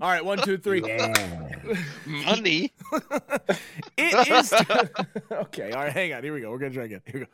All right, one, two, three. Money. it is. okay, all right, hang on. Here we go. We're gonna try again. Here we go.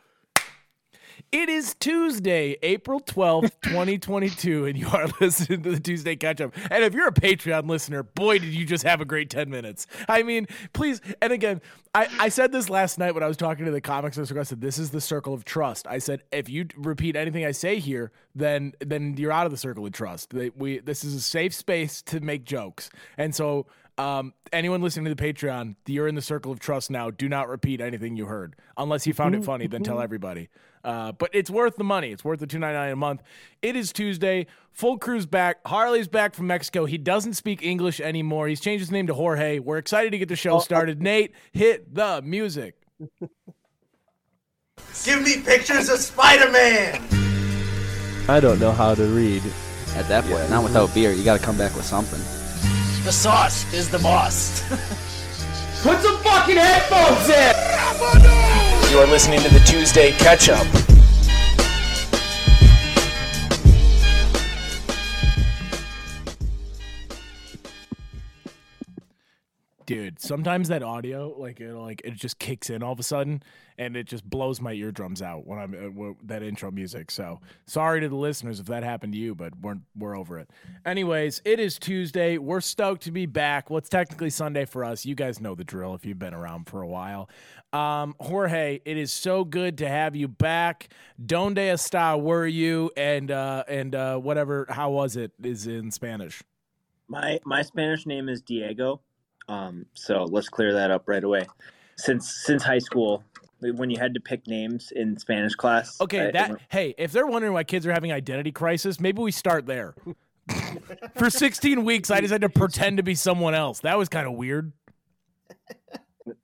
It is Tuesday, April 12th, 2022, and you are listening to the Tuesday Catch Up. And if you're a Patreon listener, boy, did you just have a great 10 minutes. I mean, please, and again, I, I said this last night when I was talking to the comics. I said, this is the circle of trust. I said, if you repeat anything I say here, then then you're out of the circle of trust. We This is a safe space to make jokes. And so um, anyone listening to the Patreon, you're in the circle of trust now. Do not repeat anything you heard, unless you found it funny. Then tell everybody. Uh, but it's worth the money. It's worth the two ninety nine a month. It is Tuesday. Full crew's back. Harley's back from Mexico. He doesn't speak English anymore. He's changed his name to Jorge. We're excited to get the show started. Nate, hit the music. Give me pictures of Spider Man. I don't know how to read. At that point, not without beer. You got to come back with something. The sauce is the boss. Put some fucking headphones in! You are listening to the Tuesday Catch Up. dude sometimes that audio like it like it just kicks in all of a sudden and it just blows my eardrums out when i'm uh, that intro music. So sorry to the listeners if that happened to you but we're we're over it. Anyways it is tuesday. We're stoked to be back. Well it's technically sunday for us. You guys know the drill if you've been around for a while. Um, jorge it is so good to have you back. Donde está were you? And uh and uh whatever how was it is in spanish? My my Spanish name is Diego. Um, so let's clear that up right away. Since since high school, when you had to pick names in Spanish class. Okay, I- that hey, if they're wondering why kids are having identity crisis, maybe we start there. For 16 weeks, I just had to pretend to be someone else. That was kind of weird.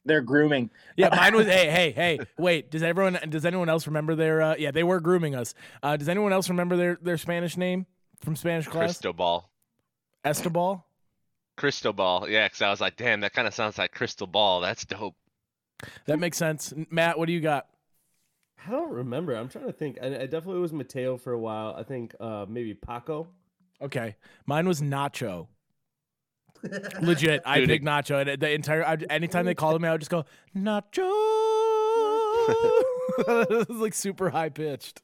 they're grooming. Yeah, mine was. Hey, hey, hey. Wait, does everyone? Does anyone else remember their? Uh, yeah, they were grooming us. Uh, does anyone else remember their their Spanish name from Spanish class? Cristobal. Estebal. Cristobal. Yeah, because I was like, damn, that kind of sounds like crystal ball. That's dope. That makes sense. Matt, what do you got? I don't remember. I'm trying to think. I, I definitely was Mateo for a while. I think uh, maybe Paco. Okay, mine was Nacho. Legit, I Dude, picked Nacho. And the entire I, anytime they called me, I would just go Nacho. it was like super high pitched.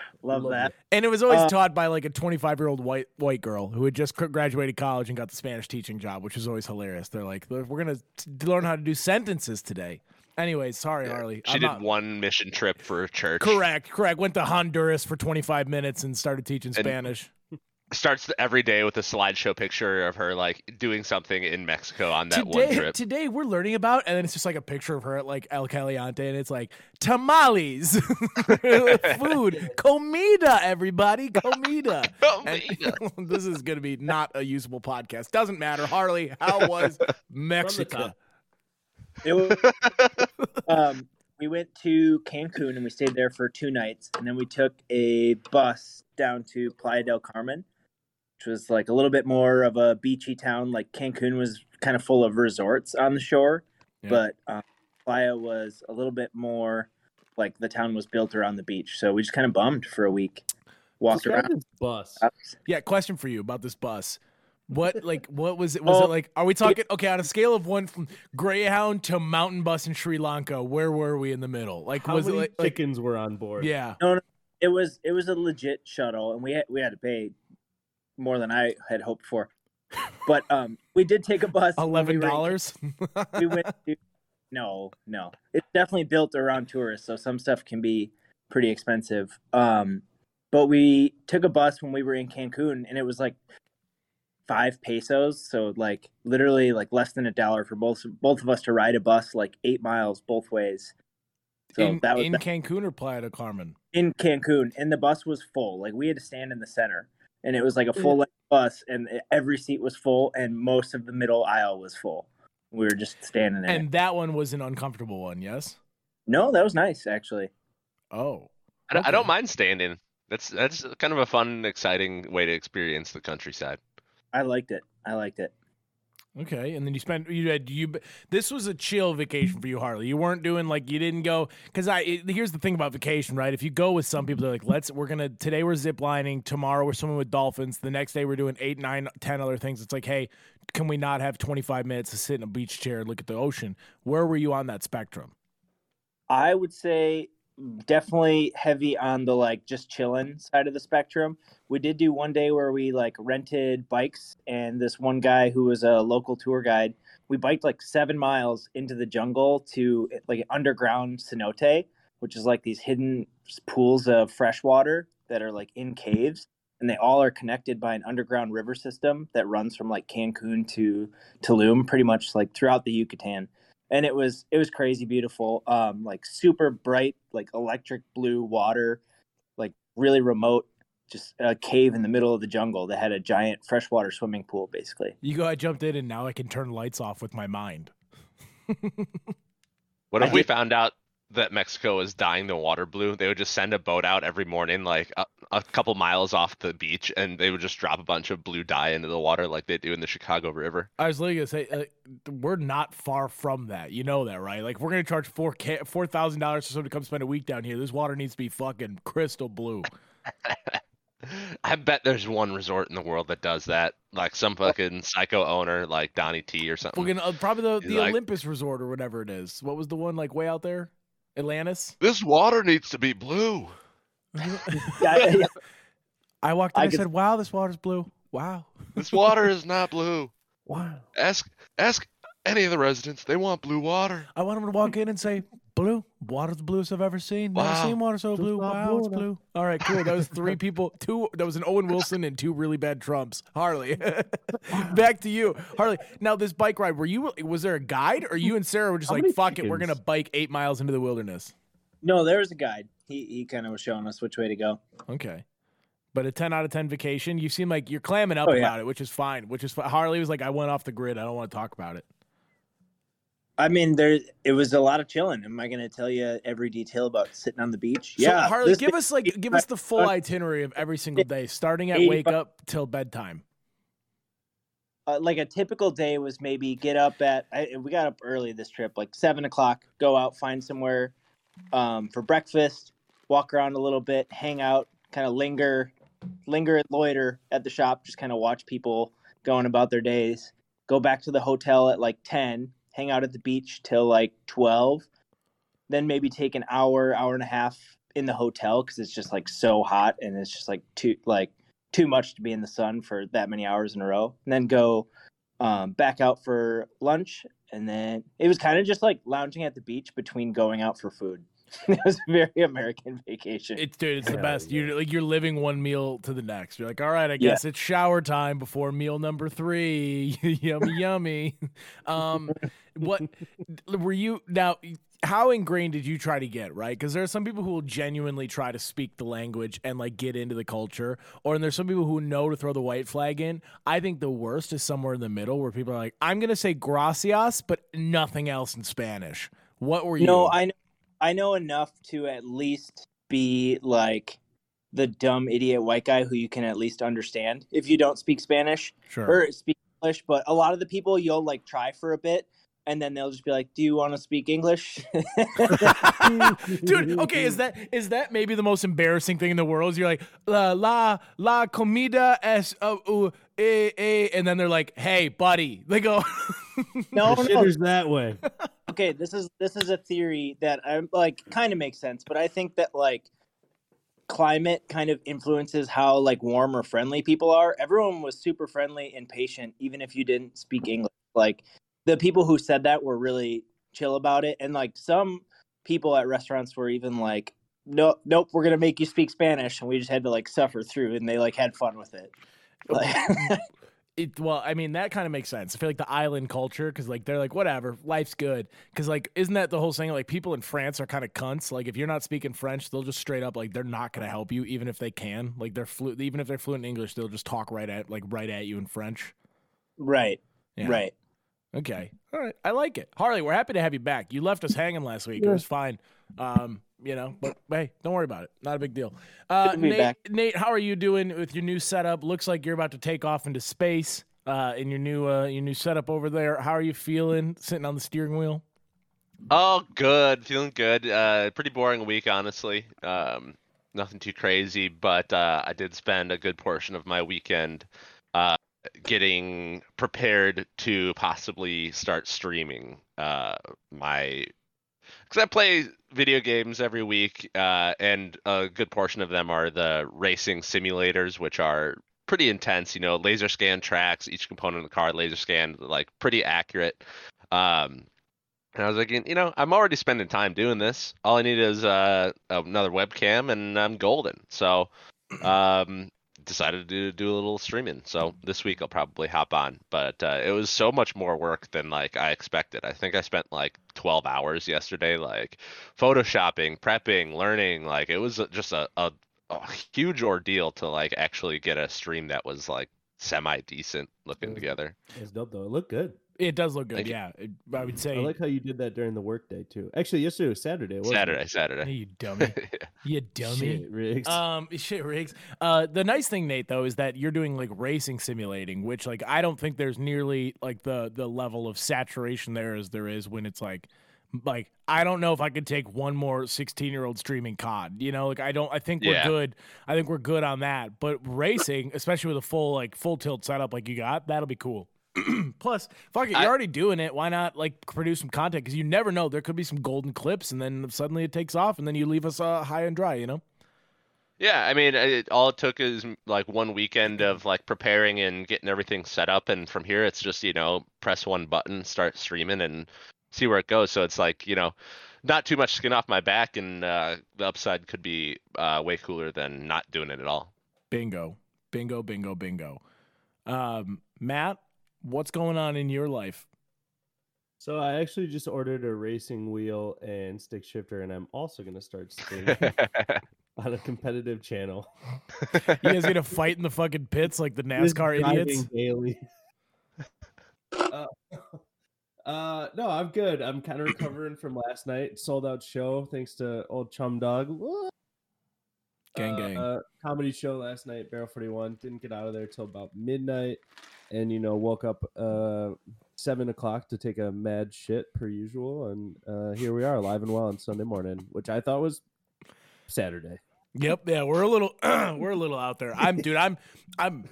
Love, Love that. And it was always Uh, taught by like a 25 year old white white girl who had just graduated college and got the Spanish teaching job, which was always hilarious. They're like, we're gonna t- learn how to do sentences today. Anyways, sorry, Harley. She I'm did not- one mission trip for church. Correct, correct. Went to Honduras for 25 minutes and started teaching And- Spanish. Starts every day with a slideshow picture of her like doing something in Mexico on that one today, trip. today we're learning about, and then it's just like a picture of her at like El Caliente, and it's like tamales, food, comida, everybody, comida. And this is going to be not a usable podcast. Doesn't matter. Harley, how was Mexico? It was, um, we went to Cancun and we stayed there for two nights, and then we took a bus down to Playa del Carmen, which was like a little bit more of a beachy town. Like Cancun was kind of full of resorts on the shore, Yeah. but um, Playa was a little bit more like the town was built around the beach. So we just kind of bummed for a week, walked Describe around. this bus. Yeah, question for you about this bus. What like what was it? Was Oh, it like? Are we talking okay on a scale of one from Greyhound to mountain bus in Sri Lanka? Where were we in the middle? Like How was it many like, like chickens were on board? yeah? It was it was a legit shuttle, and we had we had to pay more than I had hoped for. But um, we did take a bus. Eleven dollars. we went to no no it's definitely built around tourists so some stuff can be pretty expensive um but we took a bus when we were in cancun and it was like five pesos so like literally like less than a dollar for both both of us to ride a bus like eight miles both ways so in that was in that- Cancun or Playa del Carmen? in cancun and the bus was full like we had to stand in the center and it was like a mm. full length bus and every seat was full and most of the middle aisle was full we were just standing in it. And that one was an uncomfortable one. Yes. No, that was nice actually. Oh. I, don't- I don't mind standing. That's that's kind of a fun, exciting way to experience the countryside. I liked it. I liked it. Okay, and then you spent you had you. This was a chill vacation for you, Harley. You weren't doing like you didn't go because I. It, here's the thing about vacation, right? If you go with some people, they're like, let's we're gonna today we're zip lining, tomorrow we're swimming with dolphins, the next day we're doing eight, nine, ten other things. It's like, hey, can we not have 25 minutes to sit in a beach chair and look at the ocean? Where were you on that spectrum? I would say definitely heavy on the like just chilling side of the spectrum. We did do one day where we like rented bikes, and this one guy who was a local tour guide, we biked like seven miles into the jungle to like underground cenote, which is like these hidden pools of fresh water that are like in caves. And they all are connected by an underground river system that runs from like Cancun to Tulum, pretty much like throughout the Yucatan and it was it was crazy beautiful um like super bright like electric blue water like really remote just a cave in the middle of the jungle that had a giant freshwater swimming pool basically You go, I jumped in, and now I can turn lights off with my mind. What I if we did- found out that Mexico is dyeing the water blue? They would just send a boat out every morning, like a, a couple miles off the beach, and they would just drop a bunch of blue dye into the water, like they do in the Chicago River. I was literally gonna say uh, we're not far from that. You know that, right? Like we're gonna charge four k four thousand dollars for someone to come spend a week down here. This water needs to be fucking crystal blue. I bet there's one resort in the world that does that, like some fucking psycho owner, like Donnie T or something. Fucking uh, probably the, He's the like- Olympus Resort or whatever it is. What was the one like way out there? Atlantis. This water needs to be blue. yeah, yeah, I walked in I and could- said, "Wow, this water's blue. Wow, This water is not blue. Wow. Ask ask any of the residents. They want blue water. I want them to walk in and say, "Blue, water's the bluest I've ever seen. Never Wow. seen water so Just blue. not Wow, it's blue blue. All right, cool. That was three people. Two. That was an Owen Wilson and two really bad Trumps. Harley, back to you, Harley. Now this bike ride, were you? Was there a guide, or you and Sarah were just How like, many "Fuck it, we're gonna bike eight miles into the wilderness." no there was a guide he he kind of was showing us which way to go Okay. But a 10 out of 10 vacation, you seem like you're clamming up Oh, yeah. about it, which is fine. Which is fi- Harley was like, I went off the grid. I don't want to talk about it. i mean there it was a lot of chilling am i going to tell you every detail about sitting on the beach So yeah Harley, give us like give us the full itinerary of every single day, starting at wake up till bedtime. uh, like a typical day was maybe get up at I, we got up early this trip like seven o'clock go out find somewhere um, for breakfast walk around a little bit hang out kind of linger linger and loiter at the shop just kind of watch people going about their days. Go back to the hotel at like 10 hang out at the beach till like 12 then maybe take an hour hour and a half in the hotel because it's just like so hot and it's just like too like too much to be in the sun for that many hours in a row. And then go um, back out for lunch and then it was kind of just like lounging at the beach between going out for food it was a very american vacation It's dude, it's the Hell best. yeah. You're like you're living one meal to the next. You're like, all right, I Yeah. guess it's shower time before meal number three. yummy, yummy. Um, what were you now? How ingrained did you try to get right? Because there are some people who will genuinely try to speak the language and like get into the culture, or and there's some people who know to throw the white flag in. I think the worst is somewhere in the middle where people are like, I'm gonna say gracias, but nothing else in Spanish. What were you? no i know i know enough to at least be like the dumb idiot white guy who you can at least understand if you don't speak spanish sure. or speak english but a lot of the people you'll like try for a bit and then they'll just be like do you want to speak english Dude, okay, is that is that maybe the most embarrassing thing in the world? Is you're like la la la comida es uh, uh, eh, eh, and then they're like, "Hey, buddy," they go, no The no. that way. okay this is this is a theory that i'm like kind of makes sense but i think that like climate kind of influences how like warm or friendly people are. Everyone was super friendly and patient even if you didn't speak english. Like the people who said that were really chill about it and like some people at restaurants were even like no nope we're gonna make you speak spanish and we just had to like suffer through and they like had fun with it. Like, it, well, I mean, that kind of makes sense. I feel like the island culture, because like they're like, whatever, life's good. Because like, isn't that the whole thing? Like, people in France are kind of cunts. Like, if you're not speaking French, they'll just straight up like they're not gonna help you, even if they can. Like, they're fluent even if they're fluent in English, they'll just talk right at like right at you in French. right Yeah. right Okay. All right. I like it. Harley, we're happy to have you back. You left us hanging last week. It was fine. Um, you know, but hey, don't worry about it. Not a big deal. Uh, Good to be Nate, back. Nate, how are you doing with your new setup? Looks like you're about to take off into space. uh, in your new uh, your new setup over there. How are you feeling sitting on the steering wheel? Oh, good. Feeling good. Uh, pretty boring week, honestly. Um, nothing too crazy, but uh, I did spend a good portion of my weekend uh, getting prepared to possibly start streaming uh, my. Because I play video games every week, uh, and a good portion of them are the racing simulators, which are pretty intense. You know, laser scan tracks, each component of the car laser scanned, like pretty accurate. Um, and I was like, you know, I'm already spending time doing this. All I need is uh, another webcam, and I'm golden. So, um, decided to do a little streaming. So this week I'll probably hop on. But uh, it was so much more work than like I expected. I think I spent like 12 hours yesterday, like photoshopping, prepping, learning. Like it was just a, a, a huge ordeal to like actually get a stream that was like semi decent looking together. It's dope though. It looked good. It does look good. Thank you. Yeah, It- I would say. I like how you did that during the workday too. Actually, yesterday was Saturday. Wasn't Saturday, It? Saturday. Hey, you dummy. you dummy. Shit, Riggs. Um, shit, Riggs. Uh, the nice thing, Nate, though, is that you're doing like racing simulating, which like I don't think there's nearly like the the level of saturation there as there is when it's like, like I don't know if I could take one more 16 year old streaming COD. You know, like I don't. I think we're Yeah. good. I think we're good on that. But racing, especially with a full like full tilt setup like you got, that'll be cool. Plus, fuck it, you're I- already doing it. Why not like produce some content? Because you never know. There could be some golden clips, and then suddenly it takes off, and then you leave us uh, high and dry. You know. Yeah, I mean, it, all it took is like one weekend of like preparing and getting everything set up, and from here it's just you know press one button, start streaming, and see where it goes. So it's like you know, not too much skin off my back, and uh, the upside could be uh, way cooler than not doing it at all. Bingo, bingo, bingo, bingo. Um, Matt, what's going on in your life? so I actually just ordered a racing wheel and stick shifter, and I'm also gonna start streaming on a competitive channel. You guys gonna fight in the fucking pits like the NASCAR idiots? daily. uh, uh, no, I'm good. I'm kind of recovering from last night. Sold out show thanks to old chum dog. Gang, uh, gang. uh, comedy show last night, Barrel 41. Didn't get out of there till about midnight, and you know woke up uh seven o'clock to take a mad shit per usual, and uh here we are, live and well on Sunday morning, which I thought was Saturday. Yep, yeah, we're a little we're a little out there. I'm dude, I'm I'm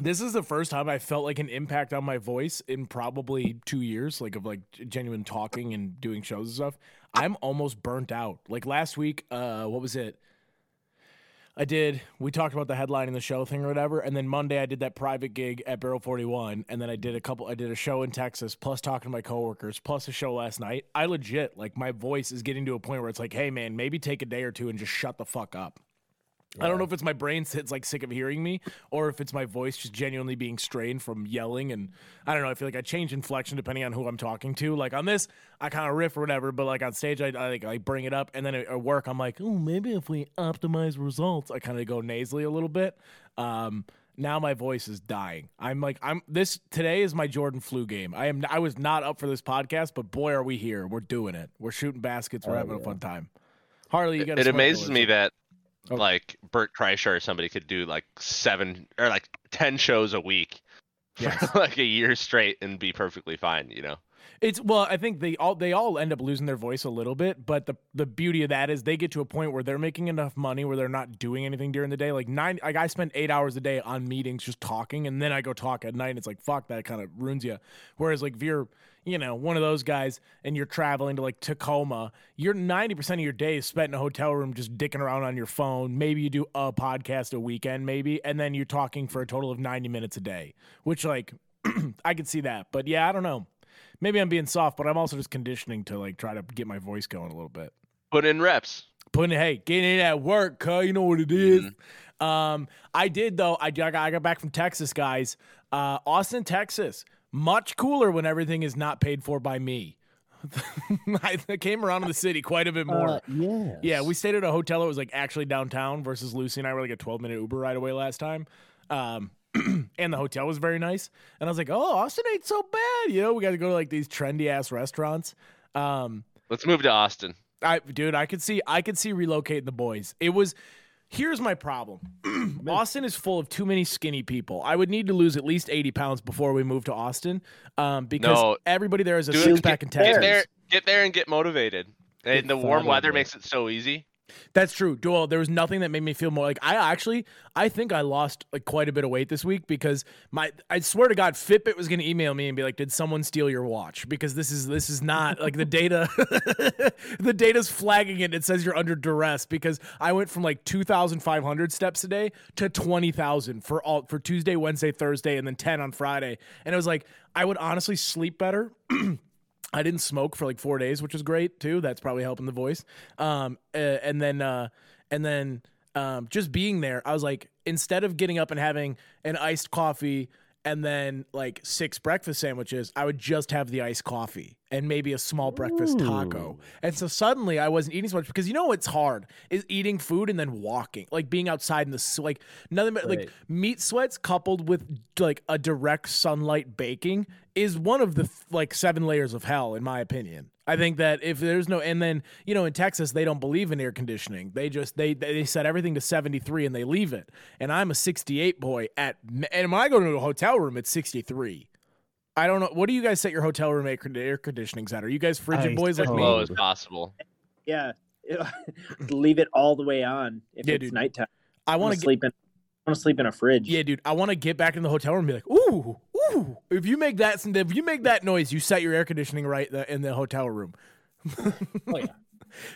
this is the first time I felt like an impact on my voice in probably 2 years like of like genuine talking and doing shows and stuff. I'm almost burnt out. Like last week, uh what was it? I did. We talked about the headline in the show thing or whatever, and then Monday I did that private gig at Barrel Forty One, and then I did a couple. I did a show in Texas, plus talking to my coworkers, plus a show last night. I legit like my voice is getting to a point where it's like, hey man, maybe take a day or two and just shut the fuck up. I don't know if it's my brain that's like sick of hearing me, or if it's my voice just genuinely being strained from yelling. And I don't know. I feel like I change inflection depending on who I'm talking to. Like on this, I kind of riff or whatever, but like on stage, I, I like I bring it up, and then at work, I'm like, oh, maybe if we optimize results, I kind of go nasally a little bit. Um, now my voice is dying. I'm like, I'm this today is my Jordan flu game. I am. I was not up for this podcast, but boy, are we here. We're doing it. We're shooting baskets. We're Oh, having a fun time. Harley, you got. it amazes me that Oh. like Bert Kreischer or somebody could do like seven or like ten shows a week for Yes. like a year straight and be perfectly fine. You know. It's well, I think they all they all end up losing their voice a little bit, but the the beauty of that is they get to a point where they're making enough money where they're not doing anything during the day. Like nine, like I spend eight hours a day on meetings just talking, and then I go talk at night. And it's like fuck, that kind of ruins you. Whereas like if you're you know one of those guys and you're traveling to like Tacoma, you're ninety percent of your day is spent in a hotel room just dicking around on your phone. Maybe you do a podcast a weekend, maybe, and then you're talking for a total of ninety minutes a day, which like I could see that. But yeah, I don't know maybe I'm being soft, but I'm also just conditioning to like try to get my voice going a little bit. Put in reps. Putting hey, getting in at work, cuz you know what it is. Um, I did though. I, I got I got back from Texas, guys. Uh, Austin, Texas, much cooler when everything is not paid for by me. I came around in the city quite a bit more. Uh, yeah. Yeah, we stayed at a hotel that was like actually downtown versus Lucy and I were like a 12 minute Uber ride away last time. Um, and the hotel was very nice. And I was like, oh, Austin ain't so bad. You know, we got to go to like these trendy ass restaurants. Um, Let's move to Austin. I, dude, I could see, I could see relocating the boys. It was, Here's my problem. Austin is full of too many skinny people. I would need to lose at least 80 pounds before we move to Austin um, because No. everybody there is a Dude, six pack get, and get there, get there and get motivated. And the warm weather makes it so easy. That's true. Joel, there was nothing that made me feel more like I actually I think I lost like quite a bit of weight this week because my I swear to God, Fitbit was gonna email me and be like, Did someone steal your watch? Because this is this is not like the data the data's flagging it. It says you're under duress because I went from like two thousand five hundred steps a day to twenty thousand for all for Tuesday, Wednesday, Thursday, and then ten on Friday. And it was like I would honestly sleep better. I didn't smoke for like four days, which was great too. That's probably helping the voice. Um, uh, and then, uh, and then, um, just being there, I was like, instead of getting up and having an iced coffee and then like six breakfast sandwiches, I would just have the iced coffee and maybe a small breakfast taco. And so suddenly I wasn't eating so much because you know what's hard is eating food and then walking, like being outside in the like nothing but like meat sweats coupled with like a direct sunlight baking is one of the like seven layers of hell in my opinion. I think that if there's no and then you know in Texas they don't believe in air conditioning. They just they they set everything to 73 and they leave it. And I'm a 68 boy at and when I go to a hotel room it's 63. I don't know. What do you guys set your hotel room air air conditionings at? Are you guys frigid Ice boys like As me? low as possible. Yeah, leave it all the way on if Yeah, it's dude. nighttime. I I want want to to sleep in. I want to sleep in a fridge. Yeah, dude, I want to get back in the hotel room and be like, ooh, ooh. If you make that, if you make that noise, you set your air conditioning right in the hotel room. Oh yeah.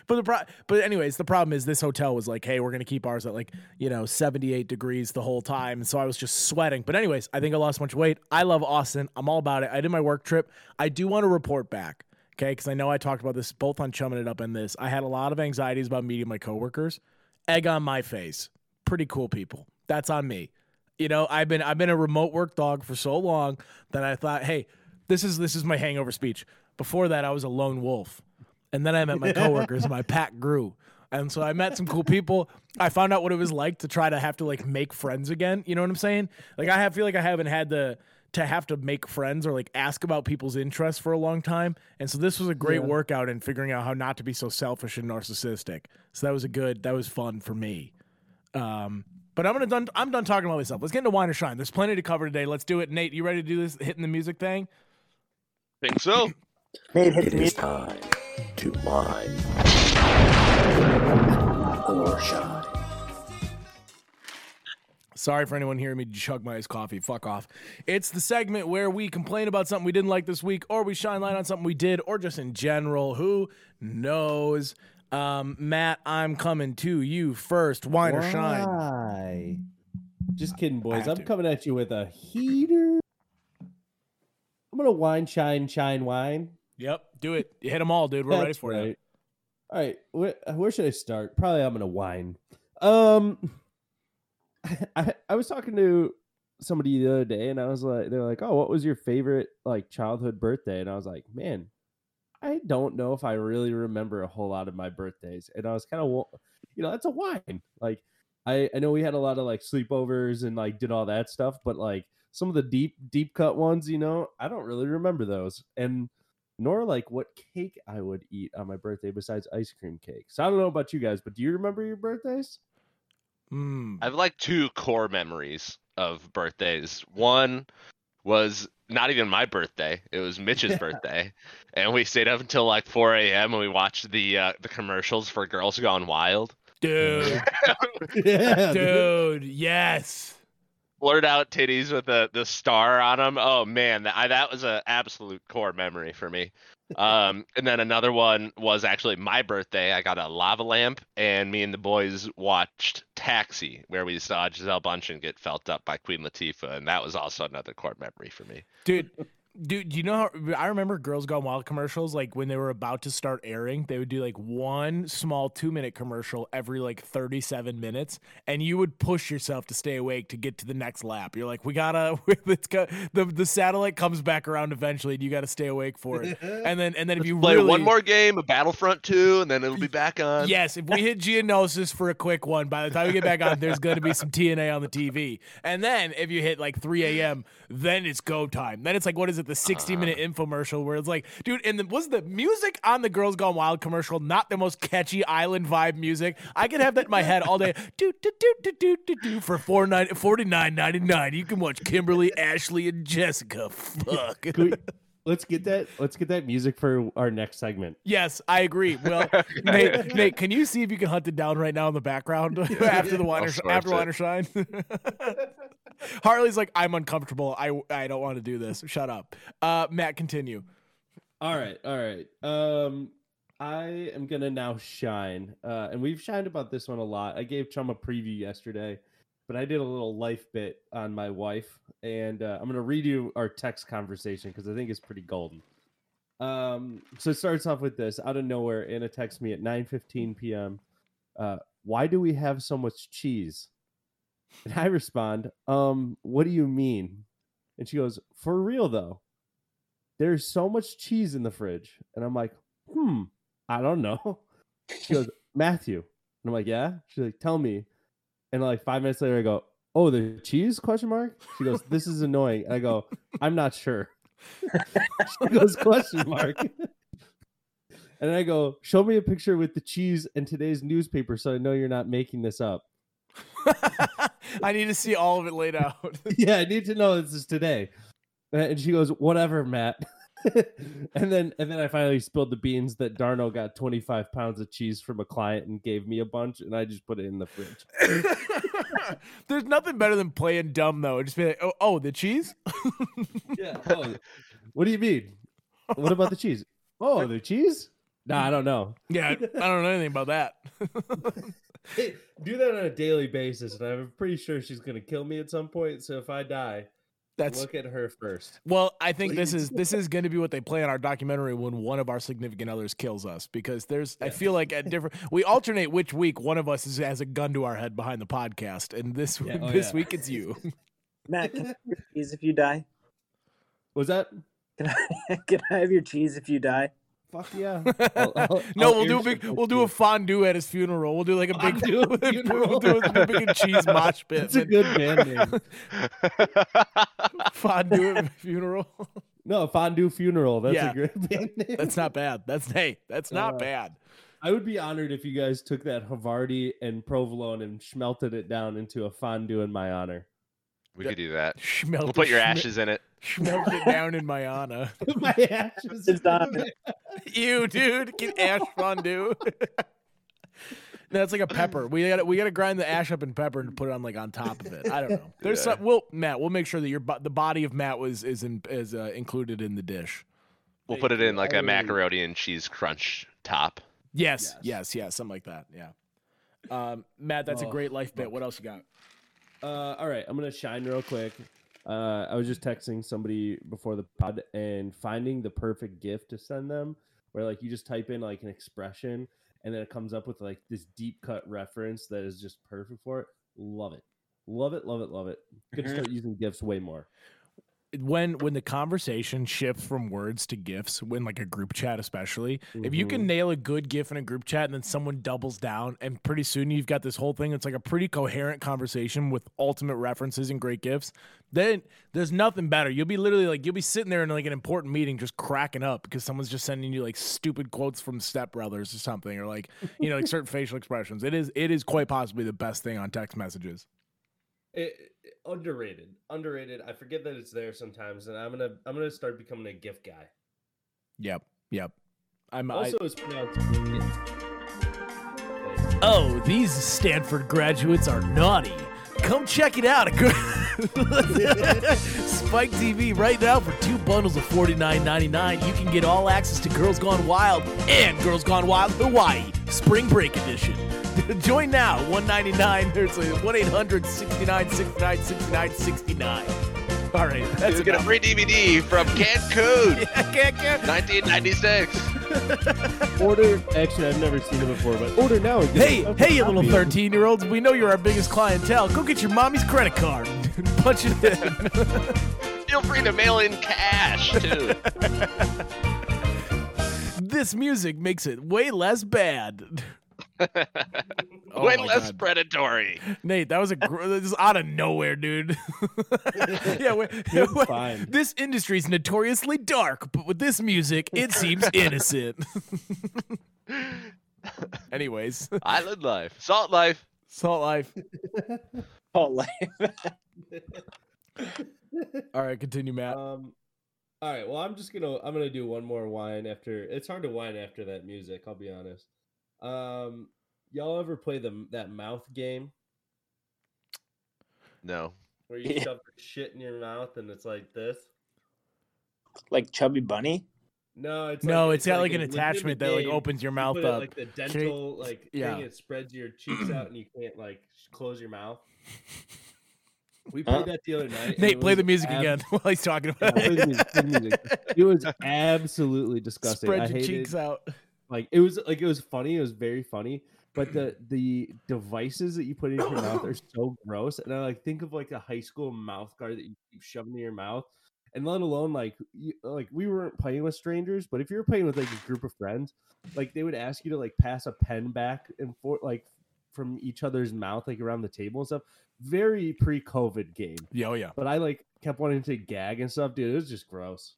But the pro- but anyways, the problem is this hotel was like, hey, we're gonna keep ours at like you know 78 degrees the whole time, and so I was just sweating. But anyways, I think I lost a bunch of weight. I love Austin. I'm all about it. I did my work trip. I do want to report back, okay? Because I know I talked about this both on chumming it up and this. I had a lot of anxieties about meeting my coworkers. Egg on my face. Pretty cool people. That's on me. You know, I've been I've been a remote work dog for so long that I thought, hey, this is this is my hangover speech. Before that, I was a lone wolf. And then I met my coworkers and my pack grew. And so I met some cool people. I found out what it was like to try to have to like make friends again. You know what I'm saying? Like I have, feel like I haven't had the to have to make friends or like ask about people's interests for a long time. And so this was a great workout in figuring out how not to be so selfish and narcissistic. So that was a good that was fun for me. Um but I'm gonna done I'm done talking about myself. Let's get into wine or shine. There's plenty to cover today. Let's do it. Nate, you ready to do this hitting the music thing? Think so. Nate, hit the It is music. time to wine or shine. Sorry for anyone hearing me chug my iced coffee. Fuck off. It's the segment where we complain about something we didn't like this week, or we shine light on something we did, or just in general. Who knows? Um, Matt, I'm coming to you first. Wine or shine? Just kidding, boys. I'm to. coming at you with a heater. I'm gonna wine, shine, shine, wine. Yep, do it. Hit them all, dude. We're ready for you. All right, where, where should I start? Probably I'm gonna whine. Um, I I was talking to somebody the other day, and I was like, they're like, "Oh, what was your favorite like childhood birthday?" And I was like, "Man, I don't know if I really remember a whole lot of my birthdays." And I was kind of, you know, that's a whine. Like, I I know we had a lot of like sleepovers and like did all that stuff, but like some of the deep deep cut ones, you know, I don't really remember those. And nor like what cake I would eat on my birthday besides ice cream cake. So I don't know about you guys, but do you remember your birthdays? Mm. I have like two core memories of birthdays. One was not even my birthday; it was Mitch's birthday, and we stayed up until like 4 a.m. and we watched the uh, the commercials for Girls Gone Wild. Dude, yeah, dude, yes. Blurred out titties with the the star on them. Oh man, that I, that was an absolute core memory for me. Um, and then another one was actually my birthday. I got a lava lamp, and me and the boys watched Taxi, where we saw Gisele Bündchen get felt up by Queen Latifah, and that was also another core memory for me. Dude, dude, do you know how I remember Girls Gone Wild commercials? Like when they were about to start airing, they would do like one small two minute commercial every like 37 minutes, and you would push yourself to stay awake to get to the next lap. You're like, we gotta, it's got, the the satellite comes back around eventually, and you gotta stay awake for it. And then and then if you Play really one more game of Battlefront 2, and then it'll be back on. Yes, if we hit Geonosis for a quick one, by the time we get back on, there's going to be some TNA on the TV. And then if you hit like 3 a.m., then it's go time. Then it's like, what is it, like the 60 minute uh-huh. infomercial where it's like, dude, and the, was the music on the Girls Gone Wild commercial not the most catchy island vibe music? I could have that in my head all day. Do do do do do do do for four nine forty nine ninety nine. You can watch Kimberly, Ashley, and Jessica. Fuck. Let's get that. Let's get that music for our next segment. Yes, I agree. Well, Nate, Nate, can you see if you can hunt it down right now in the background after the wine I'll or, after it. wine shine? Harley's like, I'm uncomfortable. I I don't want to do this. Shut up. Uh, Matt, continue. All right, all right. Um, I am gonna now shine, uh, and we've shined about this one a lot. I gave Chum a preview yesterday, but I did a little life bit on my wife, and uh, I'm gonna read you our text conversation because I think it's pretty golden. Um, so it starts off with this out of nowhere. Anna texts me at 9:15 p.m. Uh, why do we have so much cheese? And I respond, um, what do you mean? And she goes, for real though there's so much cheese in the fridge. And I'm like, hmm, I don't know. She goes, Matthew. And I'm like, yeah. She's like, tell me. And like five minutes later, I go, oh, the cheese? Question mark. She goes, this is annoying. And I go, I'm not sure. she goes, question mark. And I go, show me a picture with the cheese and today's newspaper so I know you're not making this up. I need to see all of it laid out. yeah, I need to know this is today. Uh, And she goes, "Whatever, Matt." and then and then I finally spilled the beans that Darno got 25 pounds of cheese from a client and gave me a bunch, and I just put it in the fridge. There's nothing better than playing dumb though. Just be like, oh, oh the cheese? yeah. Oh, what do you mean? What about the cheese? Oh, the cheese? Nah, I don't know. Yeah, I don't know anything about that. Hey, do that on a daily basis, and I'm pretty sure she's gonna kill me at some point. So if I die, That's look at her first. well, I think this is this is going to be what they play in our documentary when one of our significant others kills us because there's I feel like at different we alternate which week one of us is, has a gun to our head behind the podcast, and this Yeah, oh, this yeah. week it's you. Matt, can I have your cheese if you die? Was that? Can I, can I have your cheese if you die? Fuck yeah. I'll- I'll- no, I'll we'll do a big we'll do a fondue at his funeral. We'll do like a big Fondue we'll do a big cheese mosh pit. That's a good band name. fondue at funeral. No, fondue funeral. That's Yeah. a great band name. That's not bad. That's hey, that's not Uh, bad. I would be honored if you guys took that Havarti and provolone and smelted it down into a fondue in my honor. We could do that. Schmelt We'll put your schme- ashes in it. Schmelt it down in my Anna. my ashes. It's done. you dude, get ash fondue. No, it's like a pepper. We got to we got to grind the ash up in pepper and put it on like on top of it. I don't know. There's Yeah. some. We'll Matt. We'll make sure that your the body of Matt was is in, is uh, included in the dish. We'll put it in like I a really- macaroni and cheese crunch top. Yes, Yes. yes, yes, something like that. Yeah. Um, Matt, that's a Oh, great life bit. What else you got? Uh, all right, I'm gonna shine real quick. Uh, I was just texting somebody before the pod and finding the perfect gift to send them, where like you just type in like an expression and then it comes up with like this deep cut reference that is just perfect for it. Love it, love it, love it, love it. Gonna Mhm. start using gifts way more. When when the conversation shifts from words to gifs when like a group chat especially if you can Mhm. nail a good gif in a group chat and then someone doubles down and pretty soon you've got this whole thing it's like a pretty coherent conversation with ultimate references and great gifs then there's nothing better. You'll be literally like you'll be sitting there in like an important meeting just cracking up because someone's just sending you like stupid quotes from step brothers or something or like you know like certain facial expressions. It is it is quite possibly the best thing on text messages. It, it- underrated, underrated. I forget that it's there sometimes, and I'm gonna I'm gonna start becoming a gift guy. yep yep i'm I- Also, it's pronounced. Oh, these Stanford graduates are naughty. Come check it out. Spike TV right now for two bundles of $49.99. You can get all access to Girls Gone Wild and Girls Gone Wild Hawaii Spring Break Edition. Join now. 199. There's a 1 800 69 69 69 69. All right. That's You get a free DVD from Cancun, Yeah, can't 1996. Order. Actually, I've never seen it before, but order now. and Hey, a hey, you little 13 year olds. We know you're our biggest clientele. Go get your mommy's credit card. Punch it in. Feel free to mail in cash too. this music makes it way less bad. Oh Way less God. predatory. Nate, that was a gr- this is out of nowhere, dude. yeah, we- It was fine. this industry is notoriously dark, but with this music, it seems innocent. Anyways, Island life, salt life. Salt Life. Oh, life. All right, continue, Matt. Um, all right. Well, I'm just gonna I'm gonna do one more wine after. It's hard to wine after that music. I'll be honest. Um, y'all ever play the that mouth game No. where you shove shit in your mouth and it's like this? like Chubby Bunny. No, it's no, like, it's got like a an attachment that like opens your You mouth put it, up. like the Can you- dental like Yeah. thing. It spreads your cheeks out and you can't like close your mouth. We Huh? played that the other night. Nate, play the music ab- again while he's talking about play the it. music, play the music. It was absolutely disgusting. Spread I your hated, cheeks out. like it was like it was funny. It was very funny, but the the devices that you put in your mouth are so gross. And I like think of like a high school mouth guard that you keep shoving in your mouth, and let alone like you, like we weren't playing with strangers, but if you were playing with like a group of friends, like they would ask you to like pass a pen back and forth like from each other's mouth like around the table and stuff. Very pre-COVID game, Yeah, oh yeah. but I like kept wanting to gag and stuff, dude. It was just gross.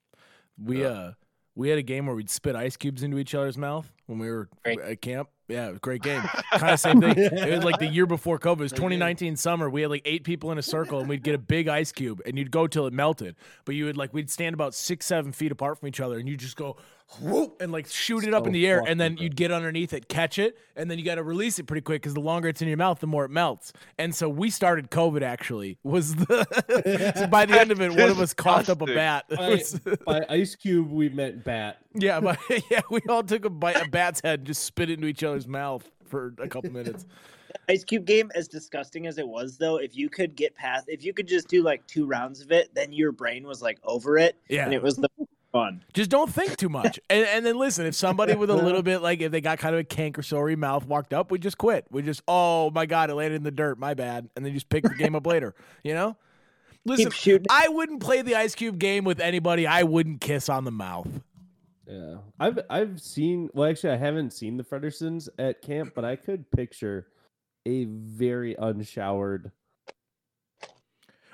We Yeah. uh we had a game where we'd spit ice cubes into each other's mouth when we were Great. at camp. Yeah, it was a great game. kind of same thing. It was like the year before COVID. It was 2019 summer. We had like eight people in a circle, and we'd get a big ice cube, and you'd go till it melted. But you would like we'd stand about six, seven feet apart from each other, and you'd just go whoop and like shoot it up in the air, and then you'd get underneath it, catch it, and then you got to release it pretty quick because the longer it's in your mouth, the more it melts. And so we started COVID. Actually, was the so by the end of it, one of us coughed up a bat. By, by ice cube, we meant bat. yeah, but yeah, we all took a bite a bat's head and just spit it into each other's mouth for a couple minutes. Ice Cube game, as disgusting as it was, though, if you could get past, if you could just do like two rounds of it, then your brain was like over it, Yeah. and it was the fun. Just don't think too much. And and then listen, if somebody with a little bit like if they got kind of a canker sorry mouth walked up, we just quit. We just oh my god, it landed in the dirt, my bad. And then just pick the game up later. You know? Listen, I wouldn't play the ice cube game with anybody I wouldn't kiss on the mouth. Yeah, I've I've seen. Well, actually, I haven't seen the Fredersons at camp, but I could picture a very unshowered.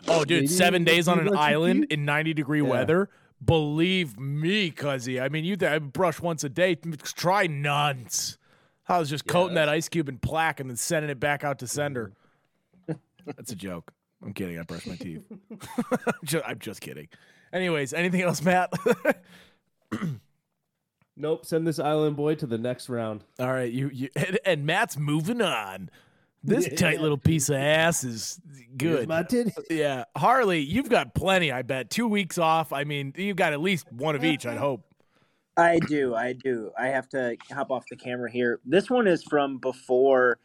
Oh, dude, seven days on an island in 90 degree Yeah. weather. Believe me, cuzzy. I mean, you th- I brush once a day. Try nuns. I was just Yeah, coating that ice cube in plaque and then sending it back out to sender. Mm-hmm. That's a joke. I'm kidding. I brush my teeth. I'm just kidding. Anyways, anything else, Matt? Nope, send this island boy to the next round. All right, you, you and, and Matt's moving on. This tight little piece of ass is good. my titty. Yeah, Harley, you've got plenty. I bet two weeks off. I mean, you've got at least one of each. I'd hope. I do, I do. I have to hop off the camera here. This one is from before,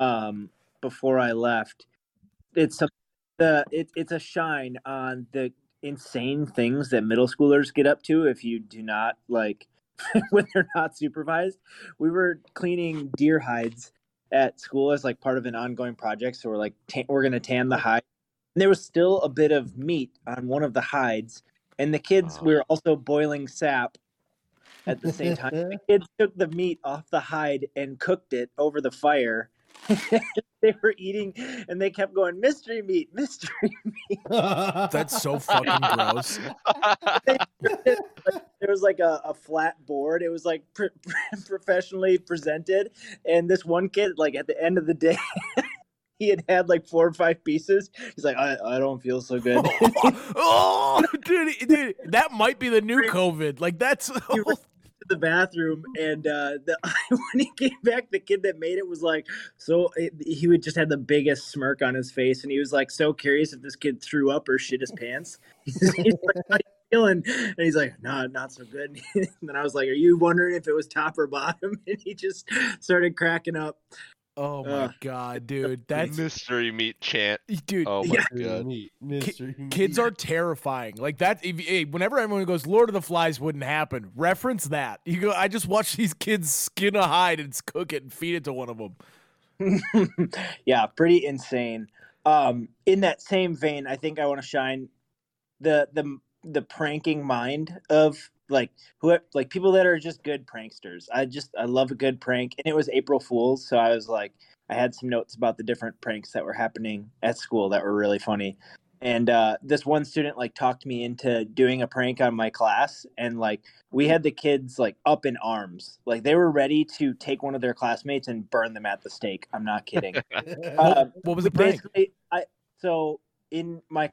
um, before I left. It's a, the it, it's a shine on the insane things that middle schoolers get up to if you do not like when they're not supervised. We were cleaning deer hides at school as like part of an ongoing project. So we're like, ta- we're gonna tan the hide. And there was still a bit of meat on one of the hides, and the kids we were also boiling sap at the same time. the kids took the meat off the hide and cooked it over the fire. they were eating, and they kept going, "Mystery meat, mystery meat." That's so fucking gross. there was like a, a flat board. It was like pr- professionally presented, and this one kid, like at the end of the day, he had had like four or five pieces. He's like, "I, I don't feel so good." oh, dude, dude, that might be the new COVID. Like that's He ran to oh, the bathroom, and uh, the, when he came back, the kid that made it was like, so it, he would just had the biggest smirk on his face, and he was like so curious if this kid threw up or shit his pants. he's like, "How you feeling?" And he's like, "No, not so good." and then I was like, "Are you wondering if it was top or bottom?" And he just started cracking up. Oh my Ugh. god, dude, that's mystery meat chant. dude. Oh my Yeah. god. Meat, mystery meat. Kids are terrifying. Like that. If, hey, whenever everyone goes, Lord of the Flies wouldn't happen. Reference that. You go. I just watched these kids skin a hide and cook it and feed it to one of them. yeah, pretty insane. Um, in that same vein, I think I want to shine the the the pranking mind of like who like people that are just good pranksters. I just I love a good prank, and it was April Fools, so I was like, I had some notes about the different pranks that were happening at school that were really funny. And uh, this one student like talked me into doing a prank on my class, and like we had the kids like up in arms, like they were ready to take one of their classmates and burn them at the stake. I'm not kidding. Uh, What was the prank? basically i so in my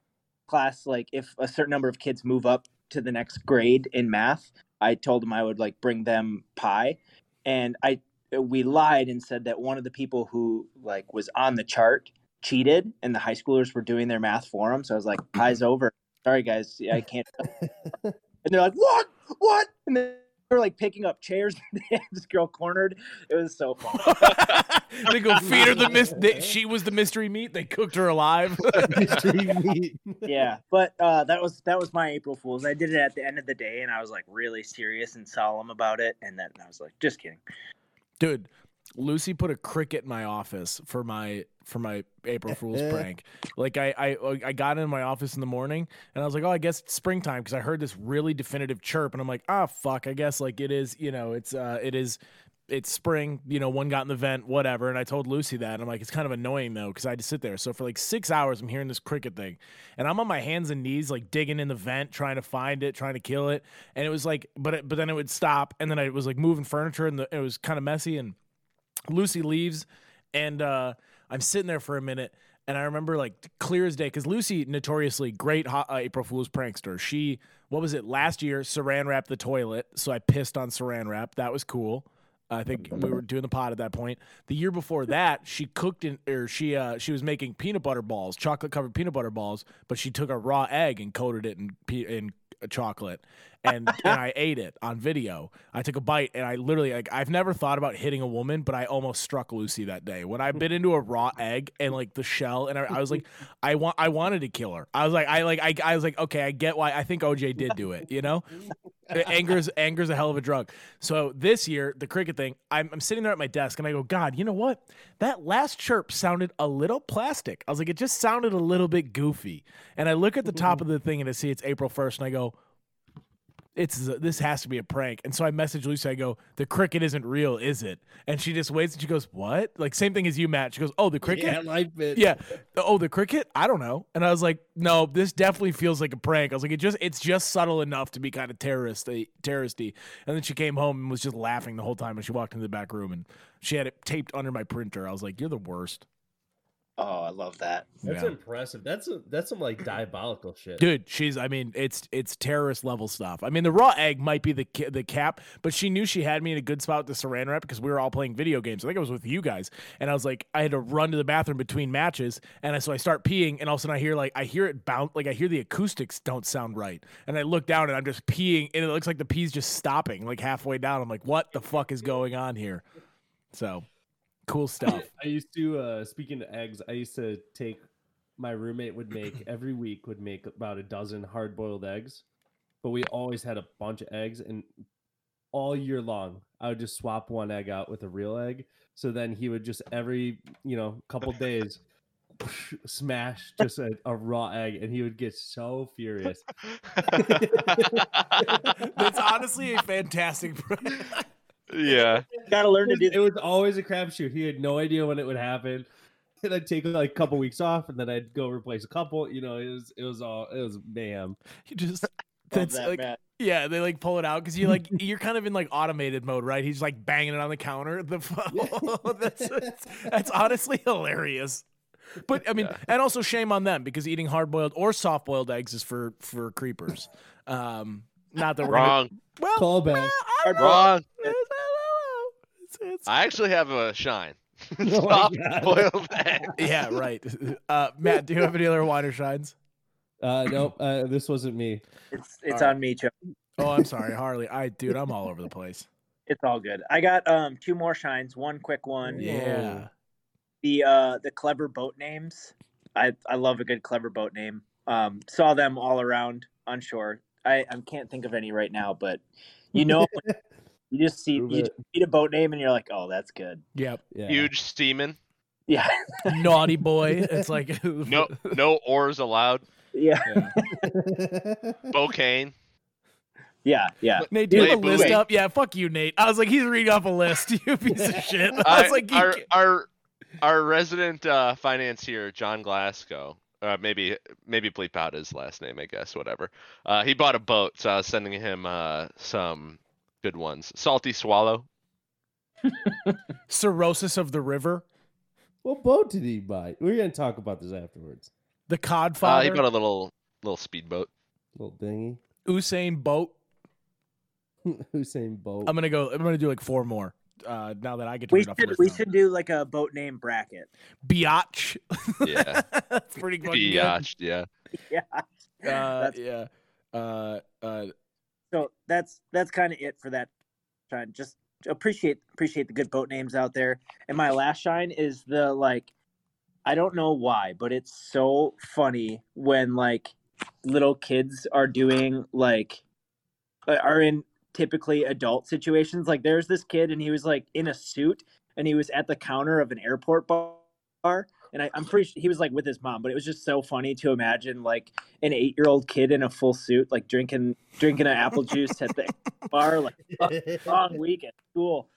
class like if a certain number of kids move up to the next grade in math i told them i would like bring them pie. And i we lied and said that one of the people who like was on the chart cheated and the high schoolers were doing their math for him. So i was like pie's over. Sorry guys. I can't. And they're like what? What? And they were like picking up chairs they had this girl cornered it was so fun they go feed her the mis- they, she was the mystery meat. They cooked her alive. Mystery meat. yeah but uh that was that was my april fools i did it at the end of the day and i was like really serious and solemn about it and then i was like just kidding Dude, Lucy put a cricket in my office for my for my April Fool's prank. Like I, I I got in my office in the morning and I was like, oh, I guess it's springtime because I heard this really definitive chirp and I'm like, ah, fuck, I guess like it is, you know, it's uh, it is. It's spring, you know, one got in the vent, whatever. And I told Lucy that. And I'm like, it's kind of annoying though, because I had to sit there. So for like six hours, I'm hearing this cricket thing. And I'm on my hands and knees, like digging in the vent, trying to find it, trying to kill it. And it was like, but it, but then it would stop. And then I was like moving furniture and the, it was kind of messy. And Lucy leaves, and uh, I'm sitting there for a minute, and I remember like clear as day because Lucy notoriously great ho- uh, April Fool's prankster. She what was it last year? Saran wrapped the toilet, so I pissed on Saran wrap. That was cool. I think we were doing the pot at that point. The year before that, she cooked in, or she uh, she was making peanut butter balls, chocolate covered peanut butter balls, but she took a raw egg and coated it in in chocolate, and and I ate it on video. I took a bite and I literally like I've never thought about hitting a woman, but I almost struck Lucy that day when I bit into a raw egg and like the shell, and I, I was like, I want I wanted to kill her. I was like, I like I, I was like, okay, I get why. I think OJ did do it. You know, anger's anger's a hell of a drug. So this year, the cricket thing, I'm, I'm sitting there at my desk and I go, God, you know what? That last chirp sounded a little plastic. I was like, it just sounded a little bit goofy. And I look at the top of the thing and I see it's April 1st, and I go, it's this has to be a prank. And so I message Lucy. I go, the cricket isn't real, is it? And she just waits and she goes, what? Like same thing as you, Matt. She goes, oh, the cricket. Yeah, bit. Yeah. Oh, the cricket? I don't know. And I was like, no, this definitely feels like a prank. I was like, it just it's just subtle enough to be kind of terroristy terroristy. And then she came home and was just laughing the whole time when she walked into the back room and she had it taped under my printer. I was like, You're the worst. Oh i love that That's Yeah. impressive. That's a, that's some like diabolical shit. Dude, she's I mean, it's it's terrorist level stuff. I mean, the raw egg might be the the cap, but she knew she had me in a good spot with the saran wrap because we were all playing video games. I think I was with you guys, and I was like, I had to run to the bathroom between matches, and I, so I start peeing, and all of a sudden I hear like I hear it bounce, like I hear the acoustics don't sound right, and I look down and I'm just peeing, and it looks like the pee's just stopping like halfway down. I'm like, what the fuck is going on here? So, cool stuff. I used to uh speaking of eggs, I used to take my roommate would make every week would make about a dozen hard boiled eggs. But we always had a bunch of eggs and all year long I would just swap one egg out with a real egg. So then he would just every, you know, couple days smash just a, a raw egg and he would get so furious. That's honestly a fantastic. Yeah. gotta learn to do It was always a crapshoot. He had no idea when it would happen. And I'd take like a couple weeks off, and then I'd go replace a couple. You know, it was it was all it was mayhem. You just that's that, like Matt. yeah, they like pull it out because you like you're kind of in like automated mode, right? He's like banging it on the counter. The that's, that's that's honestly hilarious. But I mean, and also shame on them because eating hard boiled or soft boiled eggs is for for creepers. Um, not that we're gonna- Wrong. well, Callback. well, I don't know. It's- I actually have a shine. my Soft God. boiled egg. yeah, right. Uh, Matt, do you have any other wine or shines? Uh, nope, uh, this wasn't me. it's it's All right. on me Joe. Oh, I'm sorry, Harley. I dude, I'm all over the place. it's all good i got um two more shines one quick one Yeah. the uh the clever boat names i i love a good clever boat name um saw them all around on shore i i can't think of any right now but you know when you just see Prove you it. just read a boat name and you're like oh that's good Yep. Yeah. Huge steaming. yeah Naughty boy. It's like No no oars allowed. yeah Bocane. Yeah, yeah. Nate, do you have a Wait, list wait. up? Yeah, fuck you, Nate. I was like, he's reading off a list. You piece of shit. I I- was like, you our, ca- our our resident uh, financier, John Glasgow. Uh, maybe maybe bleep out his last name, I guess. Whatever. Uh, he bought a boat, so I was sending him uh, some good ones. Salty Swallow. cirrhosis of the river, What boat did he buy? We're gonna talk about this afterwards. the Uh, he bought a little little speedboat. Little dinghy. Usain Boat. Hussein boat. I'm gonna go. I'm gonna do like four more. Uh, now that I get to We read the should list we now. should do like a boat name bracket. Biatch. Yeah. That's pretty fucking good. Biatch, yeah. Yeah. Uh, yeah. Uh, uh, So that's that's kind of it for that shine. Just appreciate appreciate the good boat names out there. And my last shine is the like I don't know why, but it's so funny when like little kids are doing like uh, are in typically adult situations. Like there's this kid and he was like in a suit and he was at the counter of an airport bar. And I, I'm pretty sure he was like with his mom, but it was just so funny to imagine like an eight year old kid in a full suit, like drinking drinking an apple juice at the bar, like long week at school.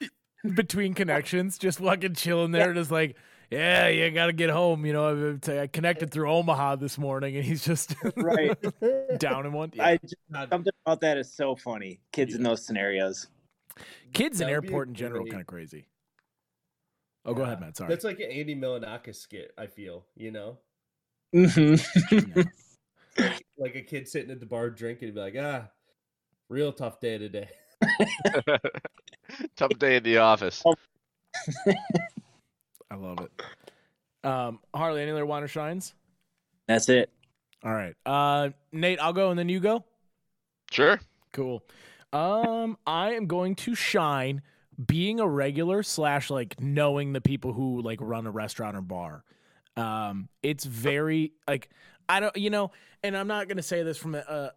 between connections, just fucking chilling there, just like, yeah, you gotta get home. You know, I, I connected through Omaha this morning, and he's just Right. down in one. Yeah. I just, something about that is so funny. Kids in those scenarios. Kids in That would be airport in general kind of crazy. Oh, go ahead, Matt. Sorry. That's like an Andy Milonakis skit. I feel you know, Mm-hmm. like a kid sitting at the bar drinking, be like, ah, real tough day today. Tough day in the office. I love it. Um, Harley, any other water shines? That's it. All right. Uh, Nate, I'll go and then you go. Sure. Cool. Um, I am going to shine being a regular slash like knowing the people who like run a restaurant or bar. Um, it's very like I don't you know, and I'm not gonna say this from a.